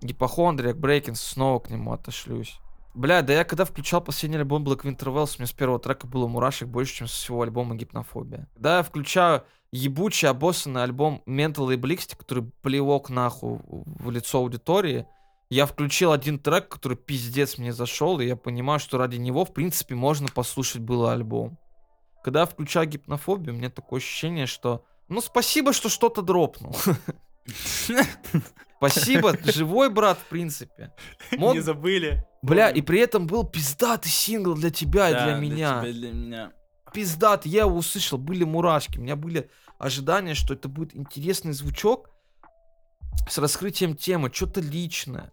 гипохондрия, Брейкинс, снова к нему отошлюсь. Блядь, да я когда включал последний альбом Black Winter Wells, мне с первого трека было мурашек больше, чем с всего альбома Гипнофобия. Когда я включаю ебучий обоссанный альбом Mental и Blixty, который плевок нахуй в лицо аудитории, я включил один трек, который пиздец мне зашел, и я понимаю, что ради него, в принципе, можно послушать было альбом. Когда я включаю гипнофобию, у меня такое ощущение, что ну спасибо, что что-то дропнул. Спасибо, живой брат, в принципе. Мог- Не забыли. Бля, и при этом был пиздатый сингл для тебя и Да, для меня. тебя и для меня. Пиздат, я его услышал, были мурашки. У меня были ожидания, что это будет интересный звучок с раскрытием темы, что-то личное.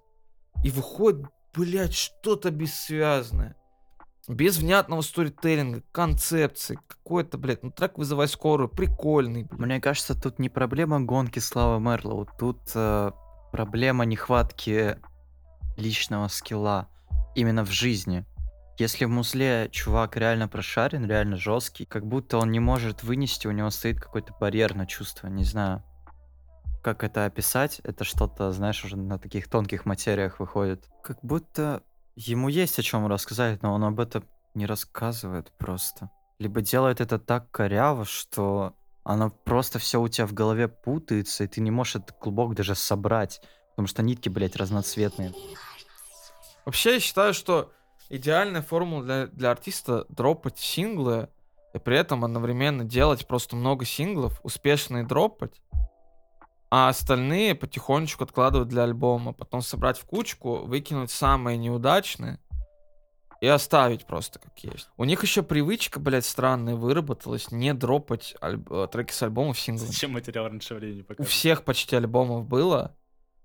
И выходит, блядь, что-то бессвязное. Без внятного сторителлинга, концепции, какой-то, блядь, ну трек «Вызывай скорую», прикольный, блядь. Мне кажется, тут не проблема гонки Славы Мерлоу, тут э, проблема нехватки личного скилла именно в жизни. Если в музле чувак реально прошарен, реально жесткий, как будто он не может вынести, у него стоит какой-то барьер на чувство, не знаю. Как это описать? Это что-то, знаешь, уже на таких тонких материях выходит. Как будто ему есть о чем рассказать, но он об этом не рассказывает просто. Либо делает это так коряво, что оно просто все у тебя в голове путается, и ты не можешь этот клубок даже собрать, потому что нитки, блядь, разноцветные. Вообще, я считаю, что идеальная формула для, для артиста дропать синглы и при этом одновременно делать просто много синглов, успешные дропать, а остальные потихонечку откладывать для альбома, потом собрать в кучку, выкинуть самые неудачные и оставить просто как есть. У них еще привычка, блядь, странная выработалась, не дропать альб- э, треки с альбомов синглами. Зачем материал раньше времени У показывать? всех почти альбомов было.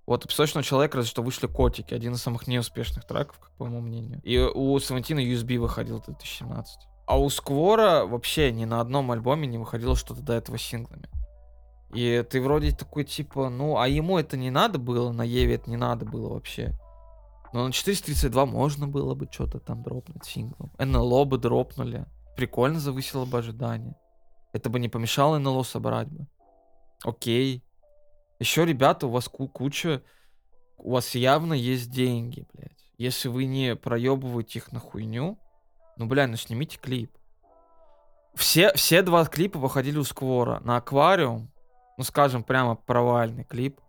Вот у песочного человека разве что вышли котики, один из самых неуспешных треков, как по моему мнению. И у Савантина USB выходил в 2017. А у Сквора вообще ни на одном альбоме не выходило что-то до этого синглами. И ты вроде такой типа, ну, а ему это не надо было, на Еве это не надо было вообще. Но на 432 можно было бы что-то там дропнуть синглом. НЛО бы дропнули. Прикольно завысило бы ожидание. Это бы не помешало НЛО собрать бы. Окей. Еще, ребята, у вас ку- куча... У вас явно есть деньги, блядь. Если вы не проебываете их на хуйню, ну, бля, ну снимите клип. Все, все два клипа выходили у Сквора. На Аквариум, ну, скажем, прямо провальный клип.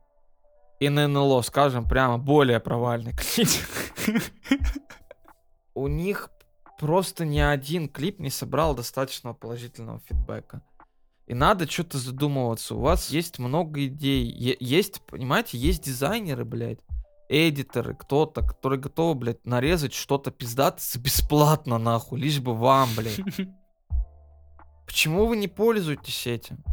И на НЛО, скажем, прямо более провальный клип. У них просто ни один клип не собрал достаточного положительного фидбэка. И надо что-то задумываться. У вас есть много идей. Е- есть, понимаете, есть дизайнеры, блядь, эдиторы, кто-то, которые готовы, блядь, нарезать что-то пиздатое бесплатно, нахуй, лишь бы вам, блядь. Почему вы не пользуетесь этим?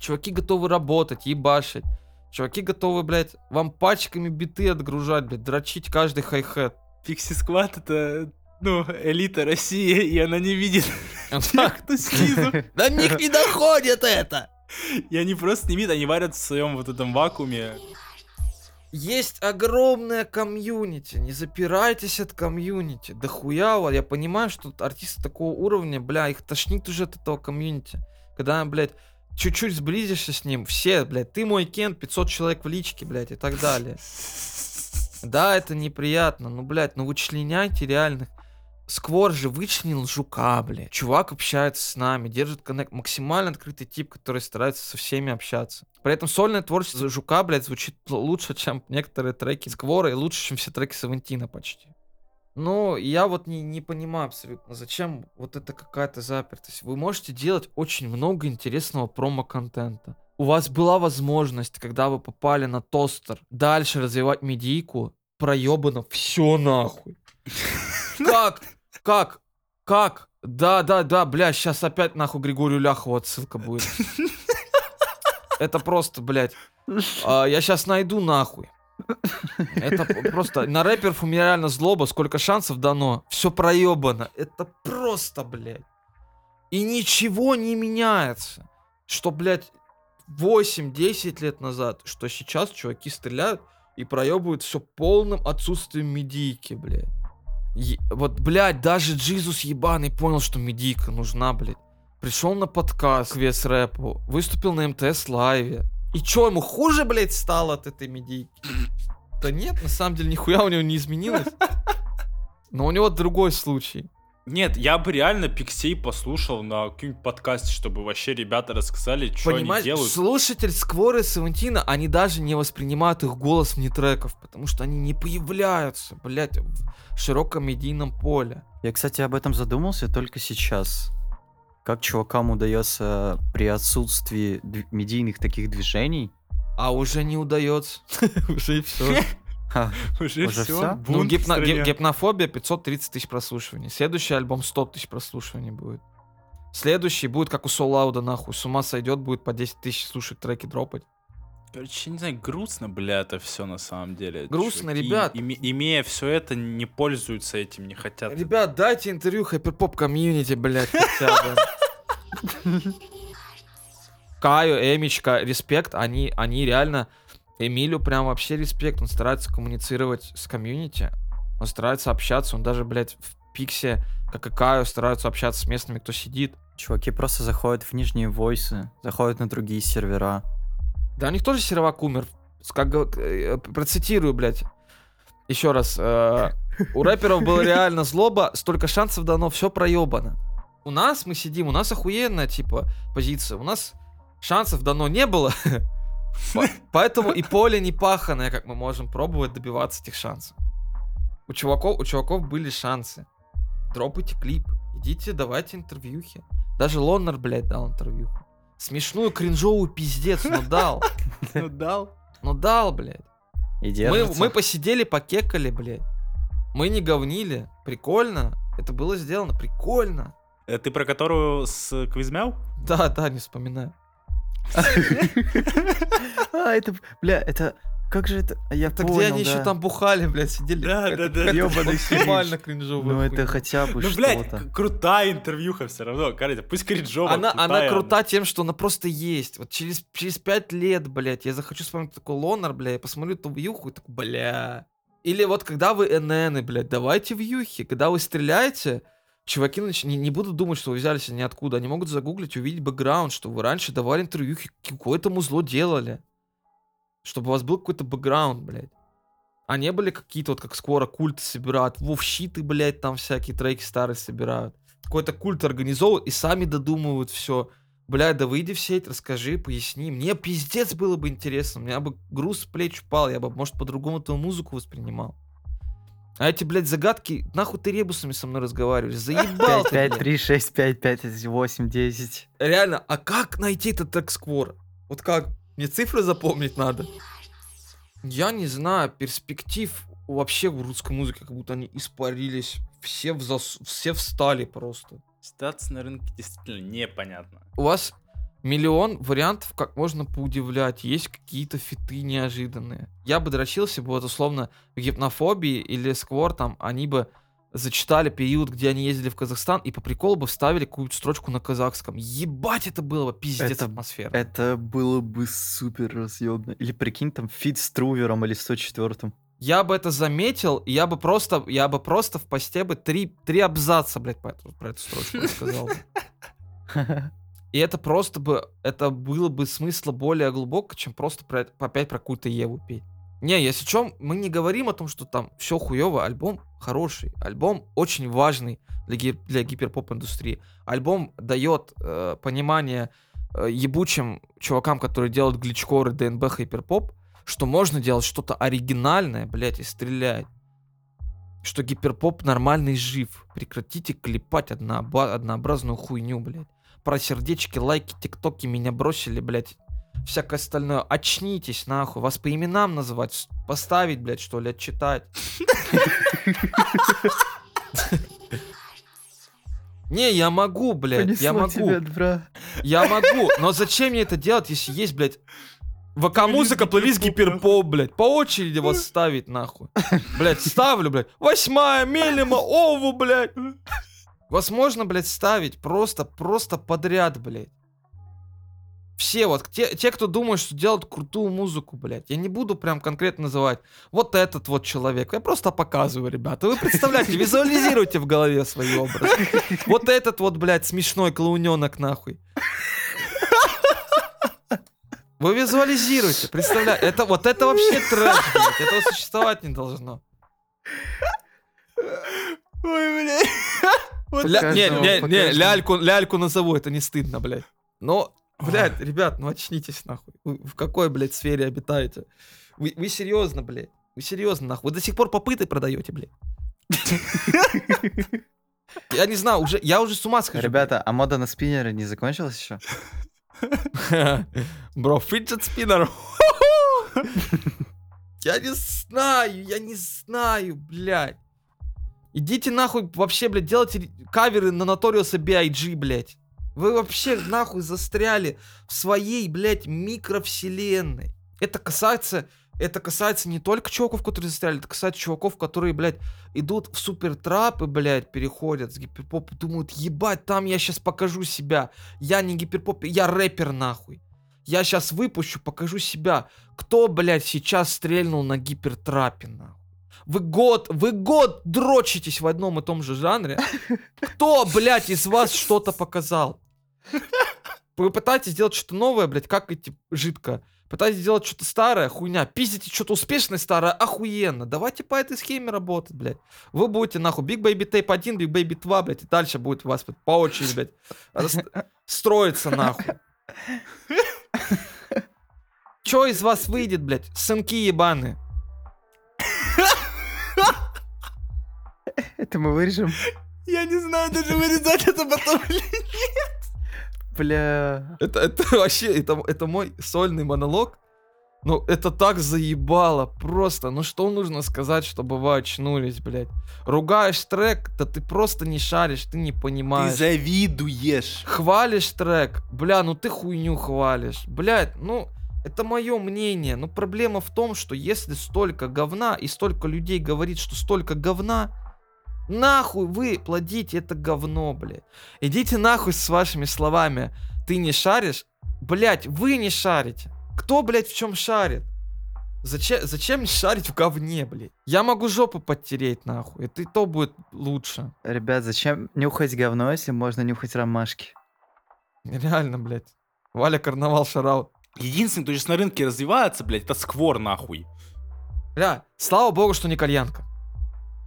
Чуваки готовы работать, ебашить. Чуваки готовы, блядь, вам пачками биты отгружать, блядь, дрочить каждый хай-хет. Пикси Сквад это, ну, элита России, и она не видит тех, кто снизу. До них не доходит это! И они просто не видят, они варят в своем вот этом вакууме. Есть огромное комьюнити, не запирайтесь от комьюнити. Да хуя, вот, я понимаю, что артисты такого уровня, бля, их тошнит уже от этого комьюнити. Когда, блядь, чуть-чуть сблизишься с ним, все, блядь, ты мой Кен, 500 человек в личке, блядь, и так далее. Да, это неприятно, ну, блядь, ну вы членяйте реальных. Сквор же вычленил жука, блядь. Чувак общается с нами, держит коннект. Максимально открытый тип, который старается со всеми общаться. При этом сольное творчество жука, блядь, звучит лучше, чем некоторые треки Сквора и лучше, чем все треки Савентина почти. Ну, я вот не, не понимаю абсолютно, зачем вот это какая-то запертость. Вы можете делать очень много интересного промо-контента. У вас была возможность, когда вы попали на тостер, дальше развивать медийку, проебано все нахуй. Как? Как? Как? Да, да, да, бля, сейчас опять нахуй Григорию Ляхову отсылка будет. Это просто, блядь. а, я сейчас найду нахуй. Это просто на рэперов у меня реально злоба, сколько шансов дано. Все проебано. Это просто, блядь. И ничего не меняется. Что, блядь, 8-10 лет назад, что сейчас чуваки стреляют и проебывают все полным отсутствием медийки, блядь. Е- вот, блядь, даже Джизус ебаный понял, что медийка нужна, блядь. Пришел на подкаст к Вес Рэпу, выступил на МТС лайве. И чё, ему хуже, блядь, стало от этой медийки? Да нет, на самом деле, нихуя у него не изменилось. Но у него другой случай. Нет, я бы реально Пиксей послушал на каком-нибудь подкасте, чтобы вообще ребята рассказали, что они Понимаешь, делают. слушатель Скворы и Савентина, они даже не воспринимают их голос вне треков, потому что они не появляются, блядь, в широком медийном поле. Я, кстати, об этом задумался только сейчас. Как чувакам удается при отсутствии дв- медийных таких движений А уже не удается. Уже и все. Ха, Уже, всё? Ну, гипнофобия 530 тысяч прослушиваний. Следующий альбом 100 тысяч прослушиваний будет. Следующий будет как у Солауда, нахуй. С ума сойдет, будет по 10 тысяч слушать треки дропать. Короче, не знаю, грустно, бля, это все на самом деле. Грустно, Чуваки, ребят. име- имея все это, не пользуются этим, не хотят. Ребят, дайте интервью hyperpop комьюнити, блядь, хотя бы. Каю, Эмичка, респект, они, они реально... Эмилю прям вообще респект, он старается коммуницировать с комьюнити, он старается общаться, он даже, блядь, в Пиксе, как и Каю, стараются общаться с местными, кто сидит. Чуваки просто заходят в нижние войсы, заходят на другие сервера. Да у них тоже сервак умер. Как, э, процитирую, блядь. Еще раз. э, у рэперов было реально злоба, столько шансов дано, все проебано. У нас мы сидим, у нас охуенная, типа, позиция. У нас шансов дано не было. По- Поэтому и поле не паханое, как мы можем пробовать добиваться этих шансов. У чуваков, у чуваков были шансы. Дропайте клип, идите, давайте интервьюхи. Даже Лоннер, блядь, дал интервьюху. Смешную, кринжовую пиздец, но дал. Ну, дал. Ну дал, блядь. И Мы, мы посидели, покекали, блядь. Мы не говнили. Прикольно. Это было сделано. Прикольно. Э, Ты про которую с Квизмяу? Да, да, не вспоминаю. А, это, бля, это... Как же это... Я Это понял, где они еще да. там бухали, блядь, сидели. Да, Это- да, да. Ёбаный максимально кринжовая Ну это хотя бы Ну, блядь, что-то. крутая интервьюха все равно, Карите, пусть кринжово. Она, она крутая крута тем, что она просто есть. Вот через, через пять лет, блядь, я захочу вспомнить такой лонер, бля, я посмотрю эту вьюху и такой, бля. Или вот когда вы НН, блядь, давайте вьюхи. Когда вы стреляете, чуваки нач- не, не будут думать, что вы взялись ниоткуда. Они могут загуглить, увидеть бэкграунд, что вы раньше давали интервьюхи, какое-то музло делали. Чтобы у вас был какой-то бэкграунд, блядь. А не были какие-то вот как скоро культы собирают, вовщиты, блядь, там всякие треки старые собирают. Какой-то культ организовывают и сами додумывают все. Блядь, да выйди в сеть, расскажи, поясни. Мне пиздец было бы интересно. У меня бы груз с плеч упал, я бы, может, по-другому твою музыку воспринимал. А эти, блядь, загадки, нахуй ты ребусами со мной разговариваешь? Заебал 5, ты, 5, блядь. 3, 6, 5, 5, 8, 10. Реально, а как найти этот трек сквор? Вот как? Мне цифры запомнить надо? Я не знаю, перспектив вообще в русской музыке, как будто они испарились. Все, взас- все встали просто. Ситуация на рынке действительно непонятна. У вас миллион вариантов, как можно поудивлять. Есть какие-то фиты неожиданные. Я бы дрочился бы, вот условно, в гипнофобии или сквор там, они бы зачитали период, где они ездили в Казахстан, и по приколу бы вставили какую-то строчку на казахском. Ебать, это было бы пиздец Это- атмосфера. Это было бы супер разъебно. Или прикинь, там feat с Трувером или 104-м. Я бы это заметил, и я бы просто, я бы просто в посте бы три, три абзаца, блядь, по эту- про эту строчку рассказал. бы. И это просто бы, это было бы смысла более глубоко, чем просто про, опять про какую-то Еву петь. Не, если чем, мы не говорим о том, что там все хуево, альбом хороший, альбом очень важный для, ги- для гиперпоп-индустрии. Альбом дает э, понимание э, ебучим чувакам, которые делают гличкоры, ДНБ, хайперпоп, что можно делать что-то оригинальное, блядь, и стрелять. Что гиперпоп нормальный жив. Прекратите клепать однооба- однообразную хуйню, блядь. Про сердечки, лайки, тиктоки меня бросили, блядь. Всякое остальное. Очнитесь, нахуй. Вас по именам называть. Поставить, блядь, что ли, отчитать. Не, я могу, блядь, я могу. Я могу, но зачем мне это делать, если есть, блядь, ВК-музыка, плейлист гиперпоп, блядь, по очереди вас ставить, нахуй. Блядь, ставлю, блядь, восьмая, Мелема, Ову, блядь. Возможно, блядь, ставить просто, просто подряд, блядь. Все вот, те, те, кто думают, что делают крутую музыку, блядь, я не буду прям конкретно называть вот этот вот человек. Я просто показываю, ребята. Вы представляете, визуализируйте в голове свои образы. Вот этот вот, блядь, смешной клоуненок, нахуй. Вы визуализируете, представляете. Это, вот это вообще трэш, блядь. Этого существовать не должно. Ой, блядь. Вот Ля- не, не, не, ляльку, ляльку назову, это не стыдно, блядь. Но, блядь, ребят, ну очнитесь, нахуй. Вы в какой, блядь, сфере обитаете? Вы, вы серьезно, блядь? Вы серьезно, нахуй? Вы до сих пор попыты продаете, блядь? Я не знаю, уже, я уже с ума схожу. Ребята, а мода на спиннеры не закончилась еще? Бро, фиджет спиннер. Я не знаю, я не знаю, блядь. Идите нахуй вообще, блядь, делайте каверы на Notorious B.I.G., блядь. Вы вообще нахуй застряли в своей, блядь, микровселенной. Это касается, это касается не только чуваков, которые застряли, это касается чуваков, которые, блядь, идут в супер трапы, блядь, переходят с гиперпопа, думают, ебать, там я сейчас покажу себя. Я не гиперпоп, я рэпер, нахуй. Я сейчас выпущу, покажу себя. Кто, блядь, сейчас стрельнул на гипертрапе, нахуй? Вы год, вы год дрочитесь в одном и том же жанре. Кто, блядь, из вас что-то показал? Вы пытаетесь сделать что-то новое, блядь, как эти жидко. Пытаетесь сделать что-то старое, хуйня. Пиздите что-то успешное старое, охуенно. Давайте по этой схеме работать, блядь. Вы будете нахуй Big Baby Tape 1, Big Baby 2, блядь, и дальше будет у вас блядь, по очереди, блядь, строиться нахуй. Чё из вас выйдет, блядь? Сынки ебаные. Это мы вырежем. Я не знаю даже вырезать это потом или Бля. Это, это вообще, это, это мой сольный монолог. Ну, это так заебало, просто. Ну, что нужно сказать, чтобы вы очнулись, блядь? Ругаешь трек, да ты просто не шаришь, ты не Ты понимаешь. завидуешь. Хвалишь трек, бля, ну ты хуйню хвалишь. Блядь, ну, это мое мнение. Но проблема в том, что если столько говна и столько людей говорит, что столько говна, нахуй вы плодите это говно, блядь. Идите нахуй с вашими словами. Ты не шаришь? Блядь, вы не шарите. Кто, блядь, в чем шарит? Зачем, зачем шарить в говне, блядь? Я могу жопу подтереть, нахуй. Это и то будет лучше. Ребят, зачем нюхать говно, если можно нюхать ромашки? Реально, блядь. Валя карнавал шарал. Единственный, кто сейчас на рынке развивается, блядь, это сквор нахуй. Бля, слава богу, что не кальянка.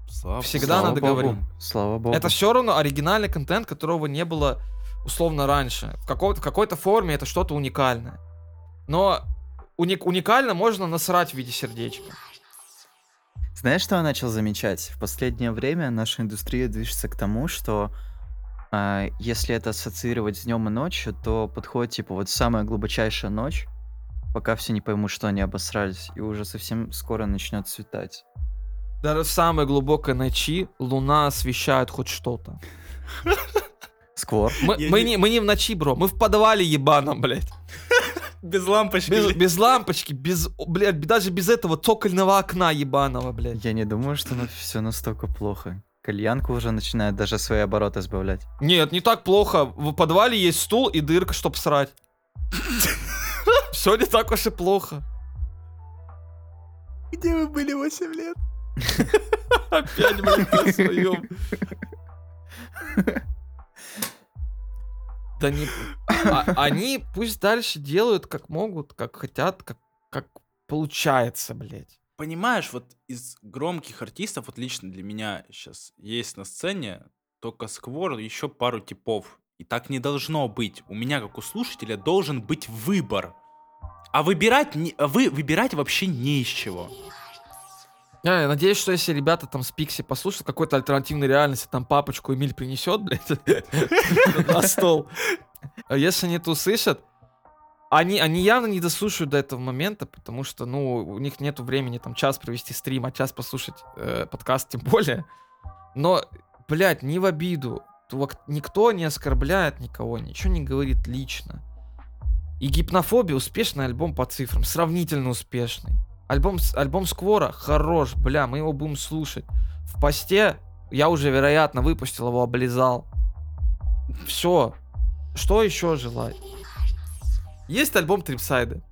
Слава Всегда Слава надо богу. говорить. Слава богу. Это все равно оригинальный контент, которого не было условно раньше. В, какой-то, в какой-то форме это что-то уникальное. Но уник- уникально можно насрать в виде сердечка. Знаешь, что я начал замечать? В последнее время наша индустрия движется к тому, что а, если это ассоциировать с днем и ночью, то подходит типа вот самая глубочайшая ночь, пока все не поймут, что они обосрались, и уже совсем скоро начнет светать. Даже в самой глубокой ночи луна освещает хоть что-то. Сквор. Мы, Я мы не- не, мы не в ночи, бро. Мы в подвале ебаном, блядь. Без лампочки. Без, без лампочки, без, блядь, даже без этого цокольного окна ебаного, блядь. Я не думаю, что все настолько плохо. Кальянка уже начинает даже свои обороты сбавлять. Нет, не так плохо. В подвале есть стул и дырка, чтоб срать. Все не так уж и плохо. Где вы были 8 лет? Опять, блядь, на своем. Да не... а- они пусть дальше делают как могут, как хотят, как, как получается, блядь. Понимаешь, вот из громких артистов, вот лично для меня сейчас есть на сцене только Сквор еще пару типов. И так не должно быть. У меня, как у слушателя, должен быть выбор. А выбирать, не, вы выбирать вообще не из чего. Я, я надеюсь, что если ребята там с Пикси послушают какой-то альтернативной реальности, там папочку Эмиль принесет, блядь, на стол. А Если они это услышат, они, они явно не дослушают до этого момента, потому что, ну, у них нету времени там час провести стрим, а час послушать э, подкаст тем более. Но, блядь, не в обиду. Никто не оскорбляет никого, ничего не говорит лично. И гипнофобия успешный альбом по цифрам, сравнительно успешный. Альбом, альбом Сквора хорош, бля, мы его будем слушать. В посте я уже, вероятно, выпустил его, облизал. Все. Что еще желать? Есть альбом Трипсайды.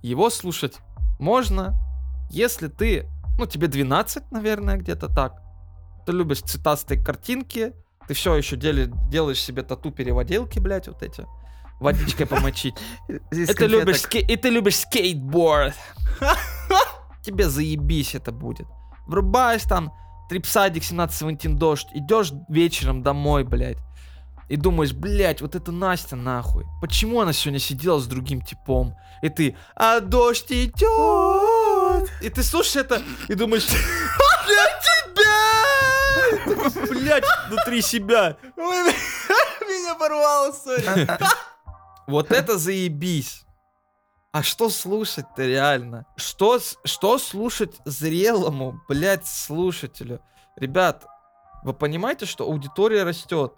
Его слушать можно, если ты, ну, тебе 12, наверное, где-то так. Ты любишь цитастые картинки, ты все еще делаешь себе тату-переводелки, блядь, вот эти. Водичкой помочить. И ты любишь скейтборд. Тебе заебись это будет. Врубаешь там трипсадик 17 дождь, идешь вечером домой, блядь. И думаешь, блядь, вот это Настя нахуй. Почему она сегодня сидела с другим типом? И ты, а дождь идет. И ты слушаешь это и думаешь, для тебя! Блядь, внутри себя. Меня порвало, сори. Вот это заебись. А что слушать-то реально? Что, что слушать зрелому, блядь, слушателю? Ребят, вы понимаете, что аудитория растет?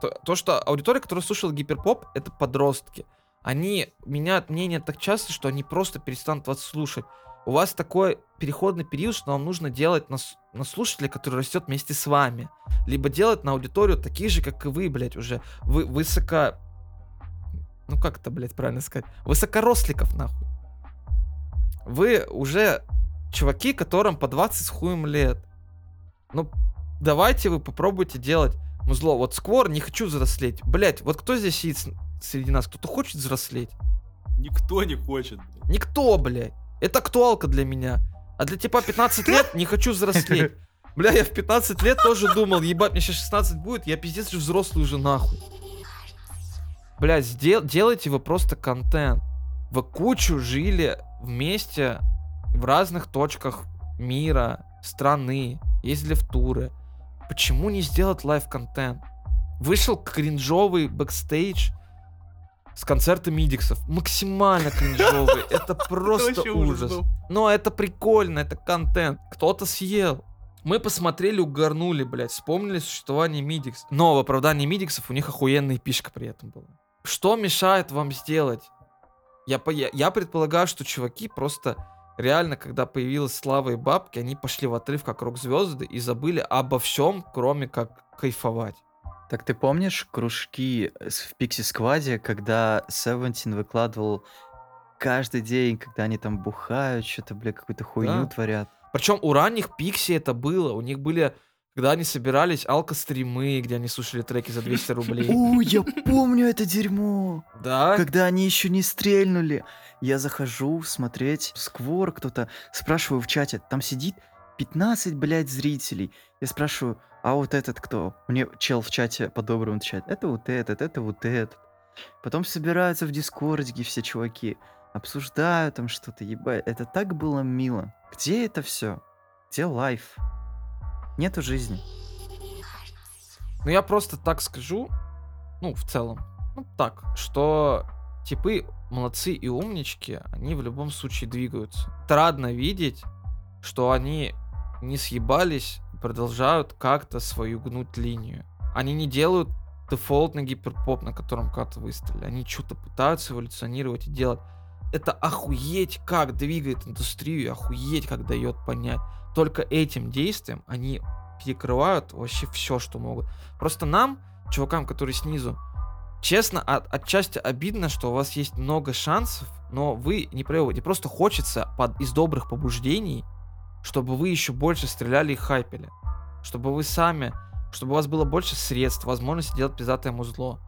То, то, что аудитория, которая слушала гиперпоп, это подростки. Они меняют мнение так часто, что они просто перестанут вас слушать. У вас такой переходный период, что вам нужно делать на, на слушателя, который растет вместе с вами. Либо делать на аудиторию такие же, как и вы, блядь, уже. Вы высоко... Ну как это, блядь, правильно сказать? Высокоросликов, нахуй. Вы уже чуваки, которым по 20 с хуем лет. Ну, давайте вы попробуйте делать музло. Вот Сквор, не хочу взрослеть. Блять, вот кто здесь сидит среди нас? Кто-то хочет взрослеть? Никто не хочет. Никто, блядь. Это актуалка для меня. А для типа 15 лет не хочу взрослеть. Бля, я в 15 лет тоже думал, ебать, мне сейчас 16 будет, я пиздец же взрослый уже нахуй. Бля, сдел- делайте вы просто контент. Вы кучу жили вместе в разных точках мира, страны, ездили в туры. Почему не сделать live-контент? Вышел кринжовый бэкстейдж с концерта Мидиксов. Максимально кринжовый. Это просто ужас. Но это прикольно, это контент. Кто-то съел. Мы посмотрели, угорнули, блядь, вспомнили существование Мидикс. Но в оправдании Мидиксов у них охуенная пишка при этом была. Что мешает вам сделать? Я, я, я предполагаю, что чуваки просто реально, когда появилась слава и бабки, они пошли в отрыв как рок-звезды и забыли обо всем, кроме как кайфовать. Так ты помнишь кружки в Пикси Скваде, когда Севентин выкладывал каждый день, когда они там бухают, что-то, бля, какую-то хуйню Да. творят? Причем у ранних Пикси это было. У них были, когда они собирались, алкостримы, где они слушали треки за 200 рублей. О, я помню это дерьмо! Да? Когда они еще не стрельнули. Я захожу смотреть сквор, кто-то спрашиваю в чате, там сидит 15, блядь, зрителей. Я спрашиваю, а вот этот кто? Мне чел в чате по-доброму отвечает, это вот этот, это вот этот. Потом собираются в дискордике все чуваки, обсуждают там что-то, ебать. Это так было мило. Где это все? Где лайф? Нету жизни. Ну, я просто так скажу, ну, в целом, ну, так, что типы молодцы и умнички, они в любом случае двигаются. Отрадно видеть, что они не съебались продолжают как-то свою гнуть линию. Они не делают дефолтный гиперпоп, на котором как-то выстрелили. Они что-то пытаются эволюционировать и делать. Это охуеть как двигает индустрию, охуеть как дает понять. Только этим действием они перекрывают вообще все, что могут. Просто нам, чувакам, которые снизу, честно, от, отчасти обидно, что у вас есть много шансов, но вы не проявляете. Просто хочется под, из добрых побуждений, чтобы вы еще больше стреляли и хайпели. Чтобы вы сами, чтобы у вас было больше средств, возможности делать пиздатое музло.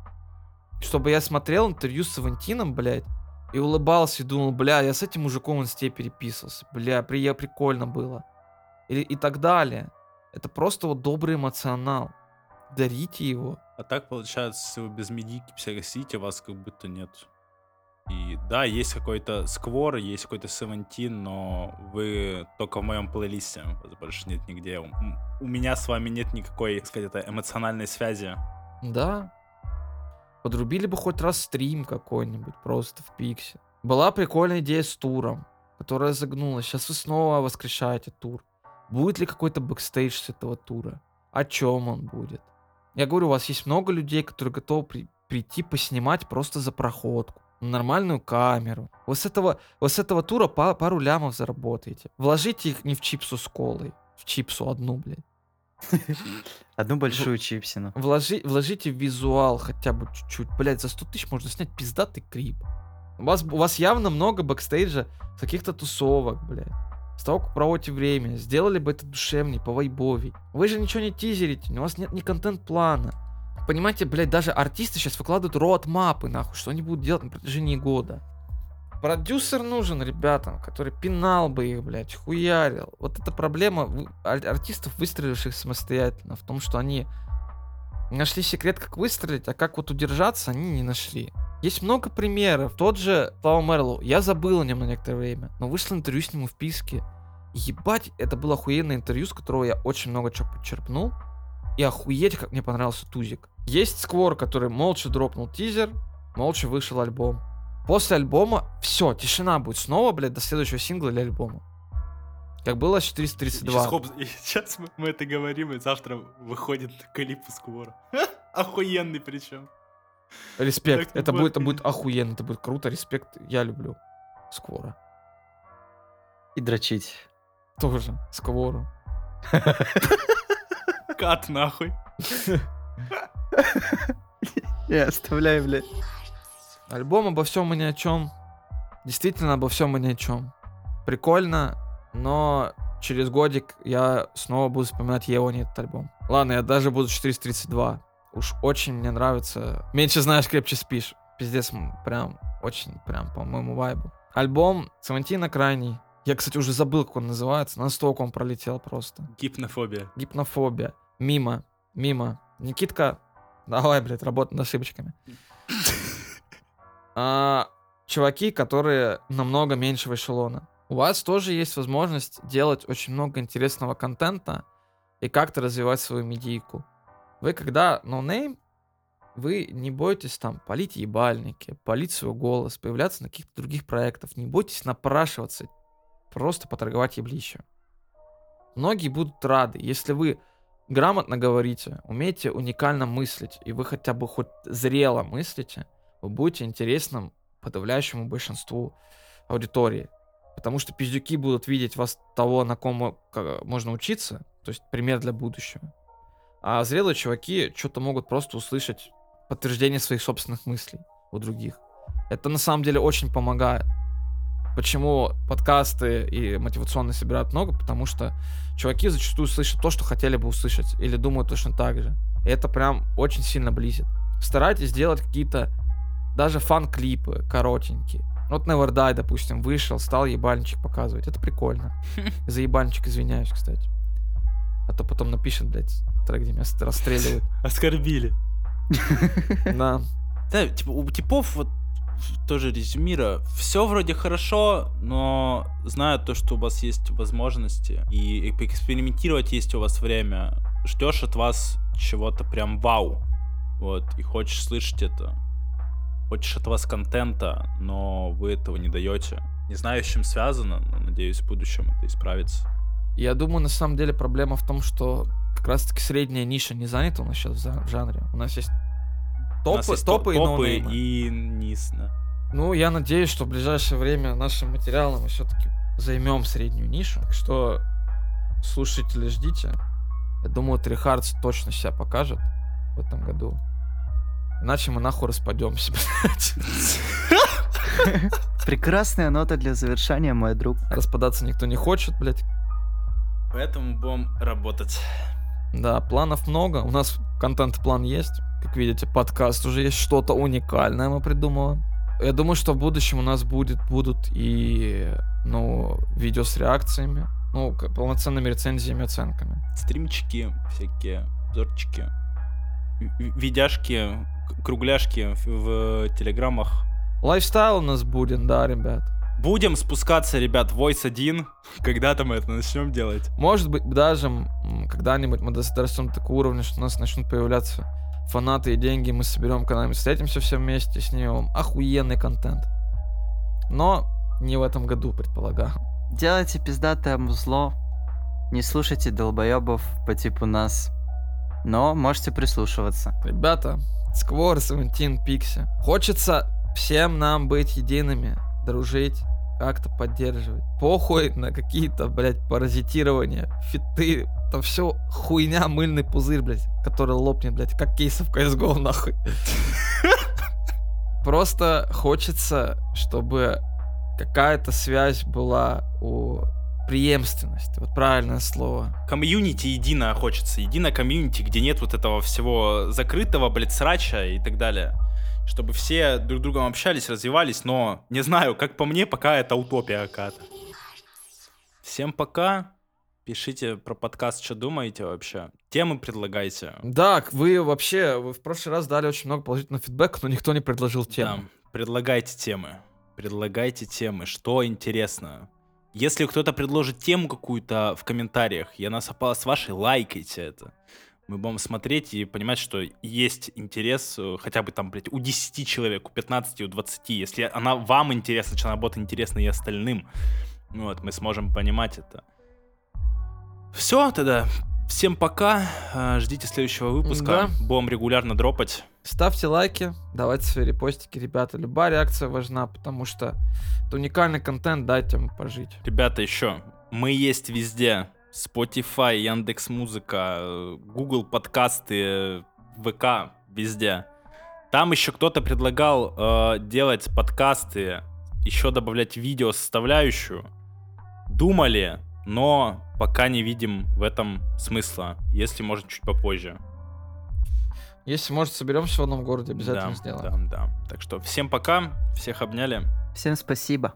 Чтобы я смотрел интервью с Савантином, блядь, и улыбался и думал, бля, я с этим мужиком в инсте переписывался. Бля, при, прикольно было. Или, и так далее. Это просто вот добрый эмоционал. Дарите его. А так получается, если вы без медики психосите, вас как будто нет. И да, есть какой-то сквор, есть какой-то Севентин, но вы только в моем плейлисте, вас больше нет нигде. У, у меня с вами нет никакой, так сказать, это эмоциональной связи. Да. Подрубили бы хоть раз стрим какой-нибудь просто в Пиксе. Была прикольная идея с туром, которая загнулась. Сейчас вы снова воскрешаете тур. Будет ли какой-то бэкстейдж с этого тура? О чем он будет? Я говорю, у вас есть много людей, которые готовы при- прийти поснимать просто за проходку. Нормальную камеру. Вы с этого, вы с этого тура па- пару лямов заработаете. Вложите их не в чипсу с колой. В чипсу одну, блядь. Одну большую чипсину. Вложи, вложите в визуал хотя бы чуть-чуть. Блять, за 100 тысяч можно снять пиздатый клип. У вас, у вас явно много бэкстейджа с каких-то тусовок, блядь. С того, как проводите время. Сделали бы это душевней, по вайбовей. Вы же ничего не тизерите, у вас нет ни контент-плана. Понимаете, блядь, даже артисты сейчас выкладывают роад-мапы, нахуй, что они будут делать на протяжении года. Продюсер нужен ребятам, который пинал бы их, блядь, хуярил. Вот эта проблема артистов, выстреливших самостоятельно, в том, что они нашли секрет, как выстрелить, а как вот удержаться, они не нашли. Есть много примеров. Тот же Слава Мерлоу. Я забыл о нем на некоторое время, но вышло интервью с ним в Писке. Ебать, это было охуенное интервью, с которого я очень много чего подчерпнул. И охуеть, как мне понравился Тузик. Есть Сквор, который молча дропнул тизер, молча вышел альбом. После альбома все, тишина будет снова, блядь, до следующего сингла или альбома. Как было с 432. Сейчас, мы, мы это говорим, и завтра выходит клип из Квора. Охуенный причем. Респект. Так не Это будет, это будет, охуенно, это будет круто. Респект. Я люблю Сквора. И дрочить. Тоже Сквору. Кат нахуй. Я оставляю, блядь. Альбом обо всем и ни о чем. Действительно обо всем и ни о чем. Прикольно, но через годик я снова буду вспоминать Еони этот альбом. Ладно, я даже буду 432. Уж очень мне нравится. Меньше знаешь, крепче спишь. Пиздец, прям, очень, прям по моему вайбу. Альбом Савантина крайний. Я, кстати, уже забыл, как он называется. Настолько он пролетел просто. Гипнофобия. Гипнофобия. Мимо. Мимо. Никитка, давай, блядь, работай над ошибочками. А, чуваки, которые намного меньшего эшелона. У вас тоже есть возможность делать очень много интересного контента и как-то развивать свою медийку. Вы когда ноунейм, вы не бойтесь там полить ебальники, полить свой голос, появляться на каких-то других проектах. Не бойтесь напрашиваться, просто поторговать еблищем. Многие будут рады, если вы грамотно говорите, умеете уникально мыслить, и вы хотя бы хоть зрело мыслите, вы будете интересным подавляющему большинству аудитории. Потому что пиздюки будут видеть вас того, на ком мо- ка- можно учиться, то есть пример для будущего. А зрелые чуваки что-то могут просто услышать подтверждение своих собственных мыслей у других. Это на самом деле очень помогает. Почему подкасты и мотивационные собирают много? Потому что чуваки зачастую слышат то, что хотели бы услышать, или думают точно так же. И это прям очень сильно близит. Старайтесь делать какие-то даже фан-клипы коротенькие. Вот Never Die, допустим, вышел, стал ебальничек показывать. Это прикольно. За ебальничек извиняюсь, кстати. А то потом напишет, блядь, трек, где меня ст- расстреливают. Оскорбили. Да. Да, типа, у типов вот тоже резюмира. Все вроде хорошо, но зная то, что у вас есть возможности и и поэкспериментировать есть у вас время, ждешь от вас чего-то прям вау. Вот, и хочешь слышать это. Хочешь от вас контента, но вы этого не даете. Не знаю, с чем связано, но надеюсь, в будущем это исправится. Я думаю, на самом деле проблема в том, что как раз-таки средняя ниша не занята у нас сейчас в жанре. У нас есть топы, нас есть топы, и топы и низ, да. Ну, я надеюсь, что в ближайшее время нашим материалом мы все-таки займем среднюю нишу. Так что слушатели ждите. Я думаю, Трихардс точно себя покажет в этом году. Иначе мы нахуй распадемся, блядь. Прекрасная нота для завершения, мой друг. Распадаться никто не хочет, блядь. Поэтому будем работать. Да, планов много. У нас контент-план есть. Как видите, подкаст уже есть что-то уникальное мы придумываем. Я думаю, что в будущем у нас будет, будут и, ну, видео с реакциями, ну, полноценными рецензиями, оценками. стримчики, всякие обзорчики, ви- ви- видяшки, кругляшки в, в телеграммах. Лайфстайл у нас будет, да, ребят. Будем спускаться, ребят, Voice 1. Когда-то мы это начнем делать. Может быть, даже когда-нибудь мы дос- дорастем до такого уровня, что у нас начнут появляться фанаты и деньги, мы соберем когда-нибудь, встретимся все вместе, снимем охуенный контент. Но не в этом году, предполагаю. Делайте пиздатое зло. Не слушайте долбоебов по типу нас. Но можете прислушиваться. Ребята, Сквор, Севентин, Пикси. Хочется всем нам быть едиными, дружить, как-то поддерживать. Похуй на какие-то, блядь, паразитирования, фиты. Там все хуйня, мыльный пузырь, блядь, который лопнет, блядь, как кейсов CSGO, нахуй. Просто хочется, чтобы какая-то связь была у преемственности. Вот правильное слово. Комьюнити единое хочется. Единое комьюнити, где нет вот этого всего закрытого, блядь, срача и так далее. Чтобы все друг с другом общались, развивались, но не знаю, как по мне, пока это утопия какая-то. Всем пока. Пишите про подкаст, что думаете вообще. Темы предлагайте. Да, вы вообще, вы в прошлый раз дали очень много положительного фидбэка, но никто не предложил тему. Да, предлагайте темы. Предлагайте темы, что интересно. Если кто-то предложит тему какую-то в комментариях, я насыпал с вашей, лайкайте это. Мы будем смотреть и понимать, что есть интерес э, хотя бы там, блядь, у 10 человек, у 15, у 20. Если она вам интересна, значит, она будет интересна и остальным. Вот, мы сможем понимать это. Все, тогда всем пока. э, Ждите следующего выпуска. Будем регулярно дропать. Ставьте лайки, давайте свои репостики, ребята. Любая реакция важна, потому что это уникальный контент, дайте ему пожить. Ребята, еще, мы есть везде. Spotify, Яндекс Музыка, Google подкасты, ВК, везде. Там еще кто-то предлагал э, делать подкасты, еще добавлять видео составляющую. Думали, но пока не видим в этом смысла. Если может чуть попозже. Если, может, соберемся в одном городе, обязательно да, сделаем. Да, да. Так что всем пока, всех обняли. Всем спасибо.